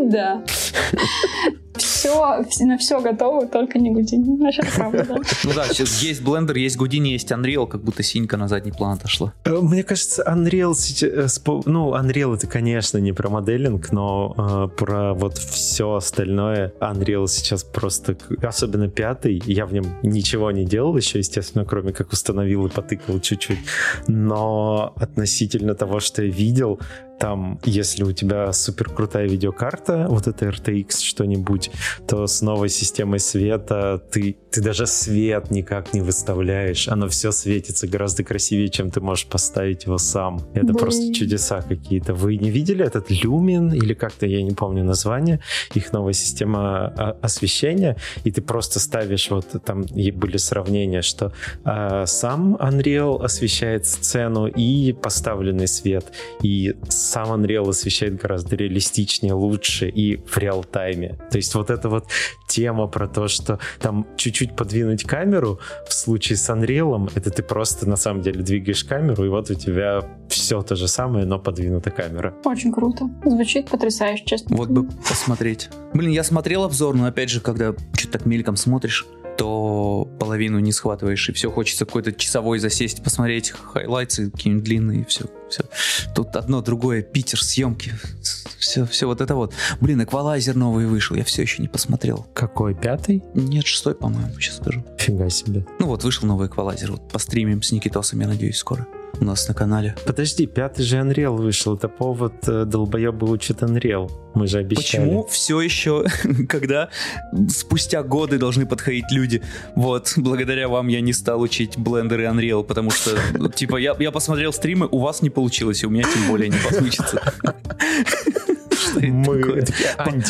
Да <laughs> все, на все готово, только не Гудини. <laughs> Правда, да. Ну да, сейчас есть Blender, есть Гудини, есть Unreal, как будто синька на задний план отошла. Э, мне кажется, Unreal сейчас... Э, ну, Unreal это, конечно, не про моделинг, но э, про вот все остальное. Unreal сейчас просто... Особенно пятый, я в нем ничего не делал еще, естественно, кроме как установил и потыкал чуть-чуть. Но относительно того, что я видел, там, если у тебя супер крутая видеокарта, вот это RTX что-нибудь, то с новой системой света ты, ты даже свет никак не выставляешь. Оно все светится гораздо красивее, чем ты можешь поставить его сам. Это Блин. просто чудеса какие-то. Вы не видели этот Lumen или как-то, я не помню название, их новая система а, освещения, и ты просто ставишь, вот там были сравнения, что э, сам Unreal освещает сцену и поставленный свет, и сам Unreal освещает гораздо реалистичнее, лучше и в реал-тайме. То есть вот эта вот тема про то, что там чуть-чуть подвинуть камеру в случае с Unreal, это ты просто на самом деле двигаешь камеру, и вот у тебя все то же самое, но подвинута камера. Очень круто. Звучит потрясающе, честно. Вот бы посмотреть. Блин, я смотрел обзор, но опять же, когда что-то так мельком смотришь, то половину не схватываешь, и все, хочется какой-то часовой засесть, посмотреть хайлайты какие-нибудь длинные, и все, все. Тут одно, другое, Питер, съемки, все, все вот это вот. Блин, эквалайзер новый вышел, я все еще не посмотрел. Какой, пятый? Нет, шестой, по-моему, сейчас скажу. Фига себе. Ну вот, вышел новый эквалайзер, вот постримим с Никитосом, я надеюсь, скоро у нас на канале. Подожди, пятый же Unreal вышел. Это повод э, долбоебы учат Unreal. Мы же обещали. Почему все еще, <laughs> когда спустя годы должны подходить люди, вот, благодаря вам я не стал учить Blender и Unreal, потому что, <laughs> типа, я, я посмотрел стримы, у вас не получилось, и у меня тем более не получится. <laughs> Мы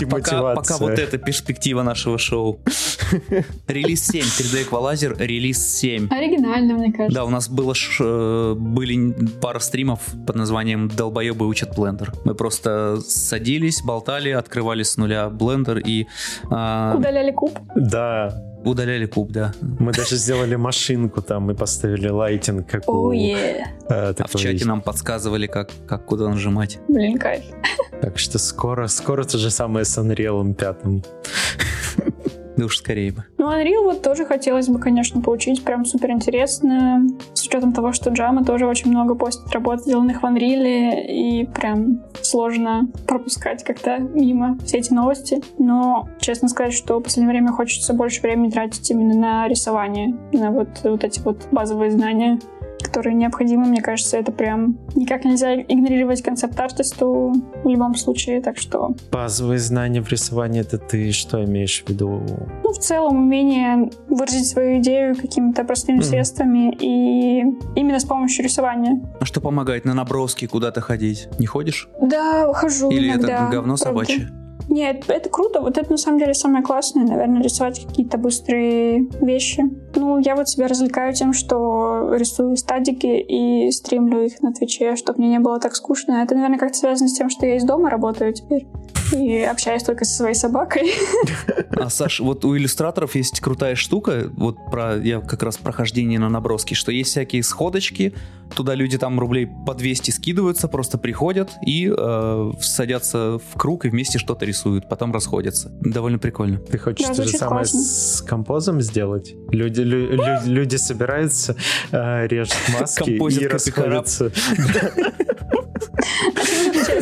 пока, пока вот эта перспектива нашего шоу. Релиз 7, 3D эквалайзер, релиз 7. Оригинально, мне кажется. Да, у нас было э, были пара стримов под названием «Долбоебы учат блендер». Мы просто садились, болтали, открывали с нуля блендер и... А, Удаляли куб. Да, Удаляли куб, да. Мы даже сделали машинку там, мы поставили лайтинг, как yeah. а, а в чате нам подсказывали, как, как куда нажимать. Блин, кайф. Так что скоро, скоро то же самое с Unreal 5. Да уж скорее бы. Ну, Unreal вот тоже хотелось бы, конечно, получить. Прям супер интересно. С учетом того, что Джама тоже очень много постит работ, сделанных в Unreal, и прям сложно пропускать как-то мимо все эти новости. Но, честно сказать, что в последнее время хочется больше времени тратить именно на рисование, на вот, вот эти вот базовые знания которые необходимы. Мне кажется, это прям никак нельзя игнорировать концепт-артисту в любом случае, так что... Базовые знания в рисовании, это ты что имеешь в виду? Ну, в целом, умение выразить свою идею какими-то простыми mm-hmm. средствами и именно с помощью рисования. А что помогает на наброски куда-то ходить? Не ходишь? Да, хожу Или иногда, это говно правда. собачье? Нет, это круто. Вот это на самом деле самое классное, наверное, рисовать какие-то быстрые вещи. Ну, я вот себя развлекаю тем, что рисую стадики и стримлю их на Твиче, чтобы мне не было так скучно. Это, наверное, как-то связано с тем, что я из дома работаю теперь <laughs> и общаюсь только со своей собакой. А, Саш, вот у иллюстраторов есть крутая штука, вот про, я как раз прохождение на наброски, что есть всякие сходочки, туда люди там рублей по 200 скидываются, просто приходят и э, садятся в круг и вместе что-то рисуют, потом расходятся. Довольно прикольно. Ты хочешь да, то же самое классно. с композом сделать? Люди, лю, лю, люди собираются, э, режут маски и расходятся. <laughs>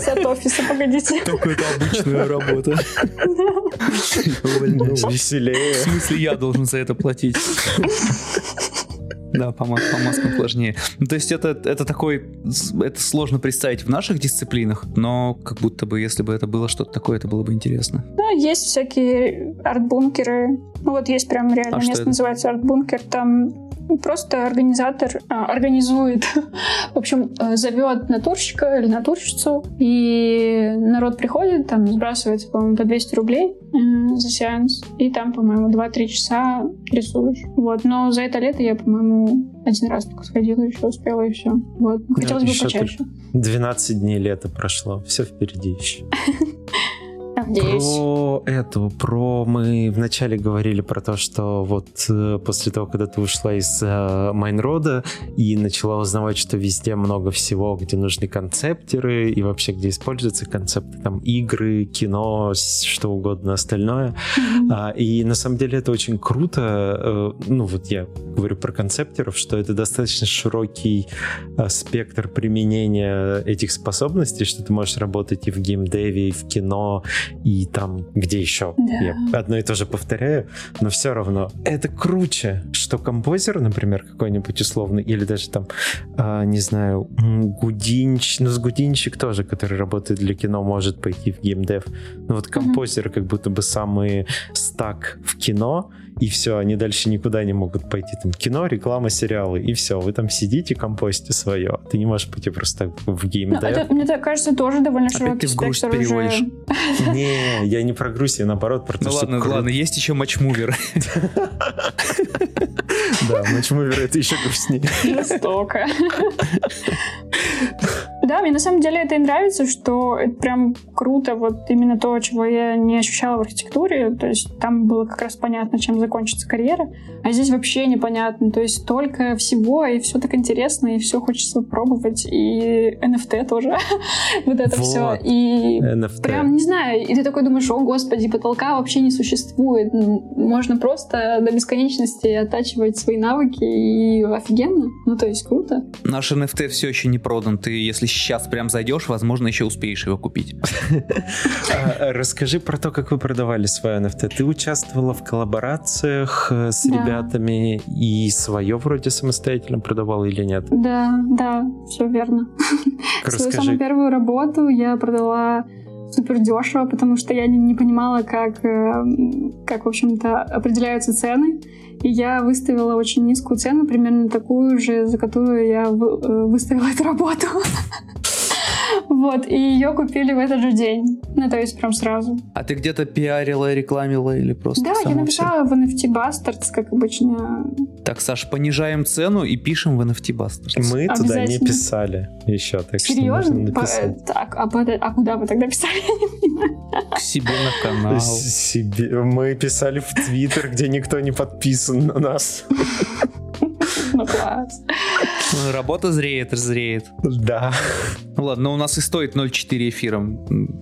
Отличается от офиса? Погодите. Только это обычная работа. Веселее. В смысле, я должен за это платить? Да, по, по маскам сложнее. Ну, то есть это, это такой... Это сложно представить в наших дисциплинах, но как будто бы, если бы это было что-то такое, это было бы интересно. Да, есть всякие арт-бункеры. Ну, вот есть прям реально а место, называется арт-бункер. Там Просто организатор а, организует, <laughs> в общем, э, зовет натурщика или натурщицу, и народ приходит, там сбрасывается, по-моему, по 200 рублей э, за сеанс, и там, по-моему, 2-3 часа рисуешь. Вот. Но за это лето я, по-моему, один раз только сходила, еще успела, и все. Вот. Хотелось да, бы почаще. 12 дней лета прошло, все впереди еще. <laughs> Надеюсь. Про эту, про мы вначале говорили про то, что вот э, после того, когда ты ушла из э, Майнрода и начала узнавать, что везде много всего, где нужны концептеры и вообще где используются концепты, там игры, кино, что угодно остальное. Mm-hmm. А, и на самом деле это очень круто. Э, ну вот я говорю про концептеров, что это достаточно широкий э, спектр применения этих способностей, что ты можешь работать и в геймдеве, и в кино, и там, где еще. Да. Я одно и то же повторяю, но все равно это круче, что композер, например, какой-нибудь условный, или даже там, э, не знаю, Гудинч, ну с Гудинчик тоже, который работает для кино, может пойти в геймдев. Но вот композер mm-hmm. как будто бы самый стак в кино, и все, они дальше никуда не могут пойти. Там кино, реклама, сериалы, и все. Вы там сидите, компостите свое. Ты не можешь пойти просто в геймдев. Ну, это, мне так кажется, тоже довольно широкий ты в грусть переводишь. Уже... <laughs> Не, я не про грусть, я наоборот про то, Ну ладно, ладно, есть еще матчмувер. <laughs> Да, матчмувер это еще грустнее. Жестоко. <laughs> Да, мне на самом деле это и нравится, что это прям круто, вот именно то, чего я не ощущала в архитектуре, то есть там было как раз понятно, чем закончится карьера, а здесь вообще непонятно, то есть столько всего, и все так интересно, и все хочется пробовать, и NFT тоже, <laughs> вот это вот. все, и NFT. прям, не знаю, и ты такой думаешь, о, господи, потолка вообще не существует, можно просто до бесконечности оттачивать свои навыки, и офигенно, ну то есть круто. Наш NFT все еще не продан, ты если сейчас прям зайдешь, возможно, еще успеешь его купить. <laughs> А, расскажи про то, как вы продавали свое NFT. Ты участвовала в коллаборациях э, с ребятами и свое вроде самостоятельно продавала или нет? Да, да, все верно. <laughs> Свою самую первую работу я продала супер дешево, потому что я не, не понимала, как, э, как, в общем-то, определяются цены. И я выставила очень низкую цену, примерно такую же, за которую я э, выставила эту работу. <laughs> Вот, и ее купили в этот же день. Ну, то есть прям сразу. А ты где-то пиарила, рекламила или просто Да, я написала все? в NFT Bastards, как обычно. Так, Саш, понижаем цену и пишем в NFT Bastards. Мы туда не писали еще, так Серьезно? По- так, а, под... а куда вы тогда писали? К себе на канал. Себе. Мы писали в Твиттер, где никто не подписан на нас. Ну класс. Ну, работа зреет, зреет. Да. Ну ладно, но у нас и стоит 0,4 эфира,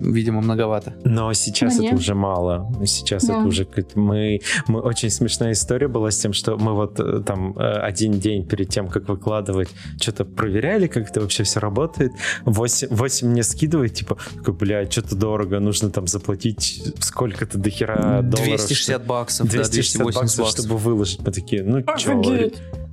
видимо, многовато. Но сейчас это уже мало. Сейчас да. это уже... Мы, мы... Очень смешная история была с тем, что мы вот э, там э, один день перед тем, как выкладывать, что-то проверяли, как это вообще все работает. 8, 8 мне скидывает, типа, такой, блядь, что-то дорого, нужно там заплатить сколько-то дохера долларов. 260 баксов, 260 да, 280 баксов, баксов, чтобы выложить. Мы такие, ну чё,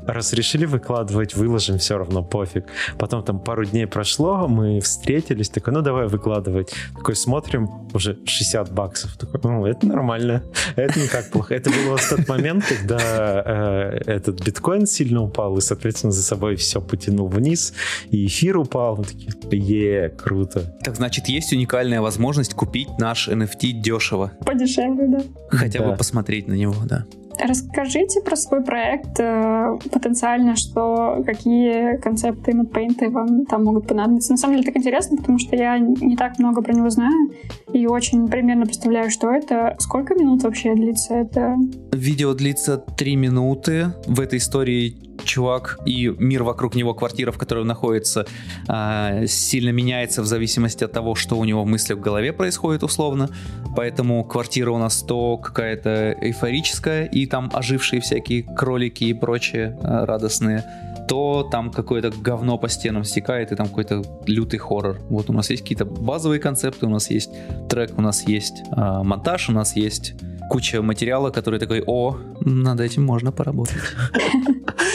раз решили выкладывать, выложим, все равно пофиг. Потом там пару дней прошло, мы встретились, такой, ну давай выкладывать. Такой смотрим, уже 60 баксов. Такой, ну это нормально, это не так плохо. Это было в тот момент, когда э, этот биткоин сильно упал, и, соответственно, за собой все потянул вниз, и эфир упал. Мы такие, е, круто. Так значит, есть уникальная возможность купить наш NFT дешево. Подешевле, да. Хотя да. бы посмотреть на него, да. Расскажите про свой проект э, потенциально, что какие концепты MadPaint вам там могут понадобиться. На самом деле так интересно, потому что я не так много про него знаю и очень примерно представляю, что это. Сколько минут вообще длится это? Видео длится 3 минуты. В этой истории чувак и мир вокруг него, квартира, в которой он находится, а, сильно меняется в зависимости от того, что у него в мыслях в голове происходит условно. Поэтому квартира у нас то какая-то эйфорическая, и там ожившие всякие кролики и прочие а, радостные, то там какое-то говно по стенам стекает, и там какой-то лютый хоррор. Вот у нас есть какие-то базовые концепты, у нас есть трек, у нас есть э, монтаж, у нас есть куча материала, который такой, о, над этим можно поработать.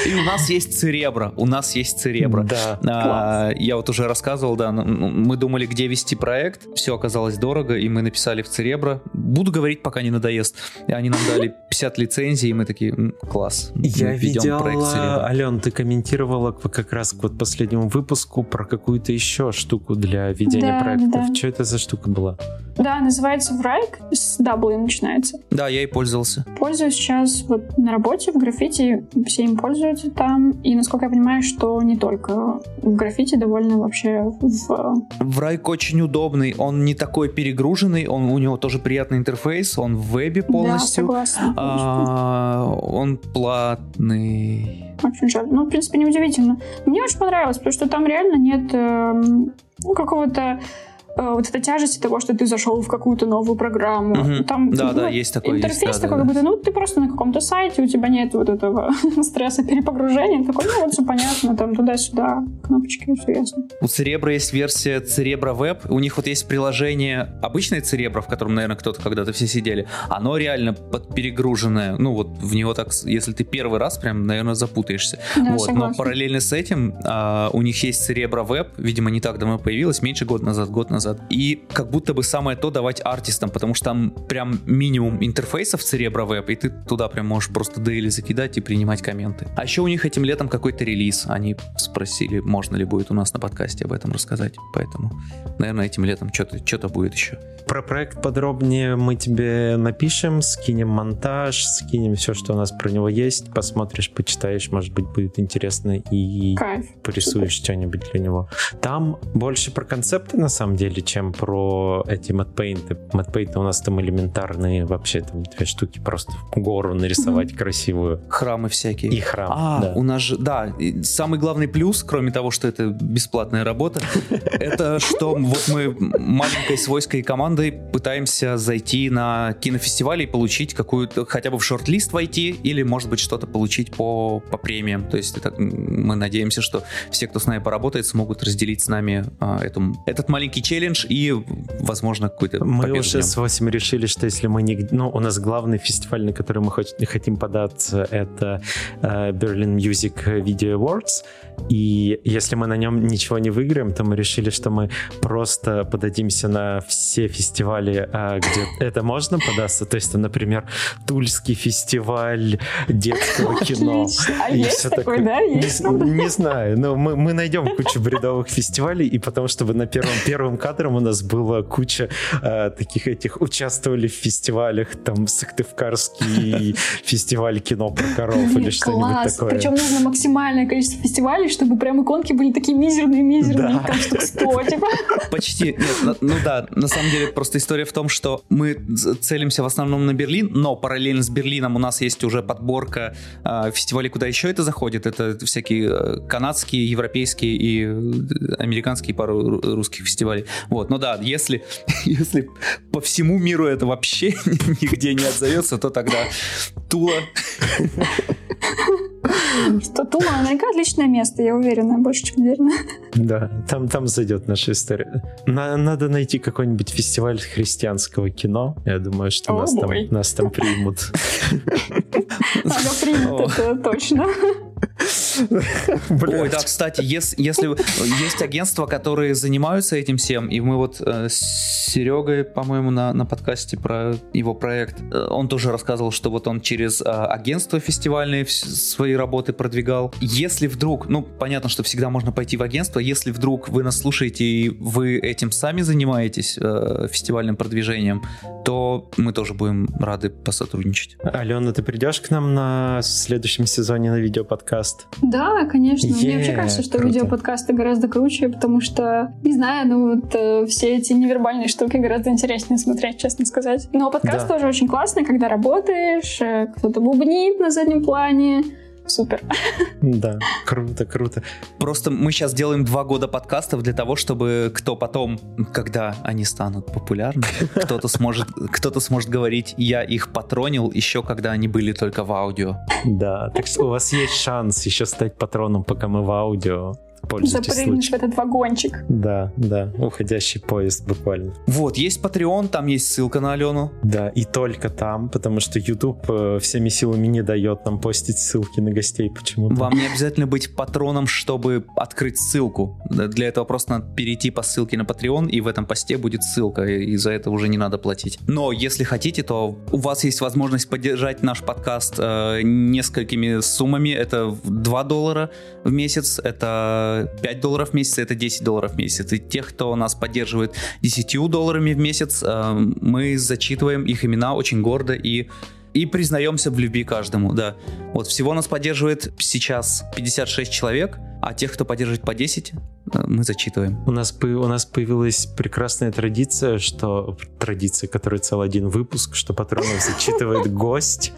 И у нас есть церебро, у нас есть церебро. Да. А, я вот уже рассказывал, да, мы думали, где вести проект, все оказалось дорого, и мы написали в церебро. Буду говорить, пока не надоест. И они нам дали 50 лицензий, и мы такие, класс. Я видел, Ален, ты комментировала как раз к вот последнему выпуску про какую-то еще штуку для ведения да, проектов. Да. Что это за штука была? Да, называется Врайк, с W начинается. Да, я и пользовался. Пользуюсь сейчас вот на работе в граффити, все им пользуются там. И насколько я понимаю, что не только в граффити, довольно вообще в... Врайк очень удобный, он не такой перегруженный, он, у него тоже приятный интерфейс, он в вебе полностью. Да, согласна. А, он платный. Очень жаль. Ну, в принципе, неудивительно. Мне очень понравилось, потому что там реально нет э, ну, какого-то вот эта тяжесть того, что ты зашел в какую-то новую программу. Мгм. Там Да, ну, да, есть такое, Интерфейс есть, да, такой, да, как будто, ну, ты просто на каком-то сайте, у тебя нет вот этого <laughs> стресса перепогружения. Такой, ну, вот все понятно, там туда-сюда, кнопочки, все ясно. У Церебра есть версия Церебра Веб. У них вот есть приложение обычное Церебра, в котором, наверное, кто-то когда-то все сидели. Оно реально подперегруженное. Ну вот в него так, если ты первый раз, прям, наверное, запутаешься. Да, вот. Но параллельно с этим а, у них есть Церебра Веб. Видимо, не так давно появилась, меньше год назад, год назад. И как будто бы самое то давать артистам, потому что там прям минимум интерфейсов Церебра Веб, и ты туда прям можешь просто дейли закидать и принимать комменты. А еще у них этим летом какой-то релиз. Они спросили, можно ли будет у нас на подкасте об этом рассказать. Поэтому, наверное, этим летом что-то что будет еще. Про проект подробнее мы тебе напишем, скинем монтаж, скинем все, что у нас про него есть, посмотришь, почитаешь, может быть, будет интересно и Кайф. порисуешь что-нибудь для него. Там больше про концепты, на самом деле, чем про эти мэтпейнты. Мэтпейнты у нас там элементарные, вообще там две штуки, просто гору нарисовать красивую. Храмы всякие. И храм, А, да. у нас же, да, самый главный плюс, кроме того, что это бесплатная работа, <laughs> это что вот мы маленькой свойской командой пытаемся зайти на кинофестиваль и получить какую-то, хотя бы в шорт-лист войти, или, может быть, что-то получить по, по премиям. То есть это, мы надеемся, что все, кто с нами поработает, смогут разделить с нами а, эту- этот маленький челлендж и, возможно, какой-то Мы уже с 8 решили, что если мы не... Ну, у нас главный фестиваль, на который мы хоч- хотим податься, это э, Berlin Music Video Awards. И если мы на нем ничего не выиграем, то мы решили, что мы просто подадимся на все фестивали, э, где это можно податься. То есть, например, Тульский фестиваль детского кино. Отлично. А И есть такой, да? Есть, Не, не знаю, но мы, мы найдем кучу бредовых фестивалей, и потому чтобы на первом, первым кадром у нас была куча э, таких этих, участвовали в фестивалях, там, Сыктывкарский <laughs> фестиваль кино про коров или что-нибудь такое. Причем нужно максимальное количество фестивалей, чтобы прям иконки были такие мизерные-мизерные, там штук 100, <laughs> типа. Почти. Нет, ну да, на самом деле просто история в том, что мы целимся в основном на Берлин, но параллельно с Берлином у нас есть уже подборка э, фестивалей, куда еще это заходит. Это всякие э, канадские, европейские и э, американские пару ру- русских фестивалей. Вот, ну да, если, <laughs> если по всему миру это вообще <laughs> нигде не отзовется, то тогда Тула Что Тула наверняка отличное место, я уверена, больше, чем уверена. Да, там, там зайдет наша история. На- надо найти какой-нибудь фестиваль христианского кино. Я думаю, что О, нас, там, нас там примут. Ага, примут, это точно. <laughs> Ой, да, кстати, ес- если есть агентства, которые занимаются этим всем, и мы вот э, с Серегой, по-моему, на, на подкасте про его проект, э, он тоже рассказывал, что вот он через э, агентство фестивальные свои работы продвигал. Если вдруг, ну, понятно, что всегда можно пойти в агентство, если вдруг вы нас слушаете и вы этим сами занимаетесь, э, фестивальным продвижением, то мы тоже будем рады посотрудничать. Алена, ты придешь к нам на следующем сезоне на видеоподкаст? Да, конечно. Мне вообще кажется, что круто. видеоподкасты гораздо круче, потому что, не знаю, ну вот э, все эти невербальные штуки гораздо интереснее смотреть, честно сказать. Но подкаст Да. тоже очень классный, когда работаешь, э, кто-то бубнит на заднем плане. Супер. Да, круто, круто. Просто мы сейчас делаем два года подкастов для того, чтобы кто потом, когда они станут популярны, кто-то сможет, кто-то сможет говорить, я их патронил еще когда они были только в аудио. Да, так что у вас есть шанс еще стать патроном, пока мы в аудио. Пользуйтесь Запрыгнуть в этот вагончик. Да, да, уходящий поезд буквально. Вот, есть Patreon, там есть ссылка на Алену. Да, и только там, потому что YouTube э, всеми силами не дает нам постить ссылки на гостей почему-то. Вам не обязательно быть патроном, чтобы открыть ссылку. Для этого просто надо перейти по ссылке на Patreon, и в этом посте будет ссылка, и за это уже не надо платить. Но если хотите, то у вас есть возможность поддержать наш подкаст э, несколькими суммами. Это 2 доллара в месяц, это 5 долларов в месяц, это 10 долларов в месяц. И тех, кто нас поддерживает 10 долларами в месяц, э, мы зачитываем их имена очень гордо и и признаемся в любви каждому, да. Вот всего нас поддерживает сейчас 56 человек, а тех, кто поддерживает по 10, э, мы зачитываем. У нас, у нас появилась прекрасная традиция, что традиция, которая целый один выпуск, что патронов зачитывает <laughs> гость.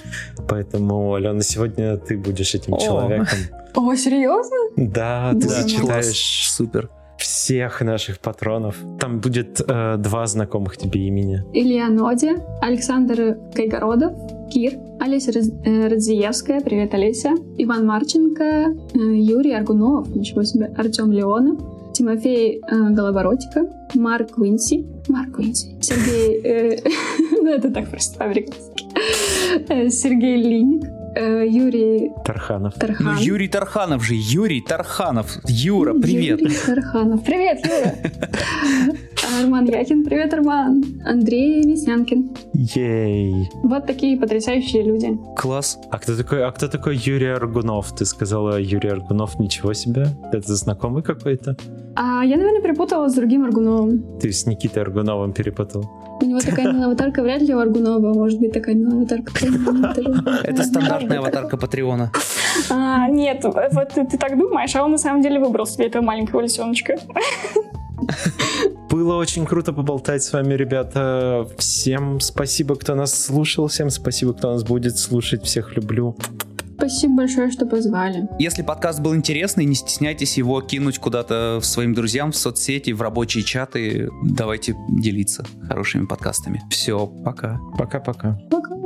Поэтому, Алена, сегодня ты будешь этим человеком. О, серьезно? Да, ты Да, зачитаешь супер. все всех наших патронов. Там будет э, два знакомых тебе имени. Илья Ноди, Александр Кайгородов, Кир, Олеся Раз- э, Радзиевская, привет, Олеся, Иван Марченко, э, Юрий Аргунов, ничего себе, Артем Леонов, Тимофей э, Голоборотика, Марк Уинси, Марк Уинси, Сергей, <laughs> ну это так просто по-американски, Э, Сергей Линик, э, Юрий Тарханов. Ну, Тархан. Юрий Тарханов же, Юрий Тарханов. Юра, привет. Юрий Тарханов. Привет, Юра. <laughs> Арман Якин. Привет, Арман. Андрей Веснянкин. Ей. Вот такие потрясающие люди. Класс. А кто такой, а кто такой Юрий Аргунов? Ты сказала Юрий Аргунов, ничего себе. Это знакомый какой-то? А я, наверное, перепутала с другим Аргуновым. Ты с Никитой Аргуновым перепутал. У него такая милая аватарка, вряд ли у Аргунова может быть такая милая аватарка. Это стандартная аватарка Патреона. А, нет, вот ты, ты так думаешь, а он на самом деле выбрал себе этого маленького лисеночка. Было очень круто поболтать с вами, ребята. Всем спасибо, кто нас слушал. Всем спасибо, кто нас будет слушать. Всех люблю. Спасибо большое, что позвали. Если подкаст был интересный, не стесняйтесь его кинуть куда-то своим друзьям в соцсети, в рабочие чаты. Давайте делиться хорошими подкастами. Все, пока. Пока-пока. Пока.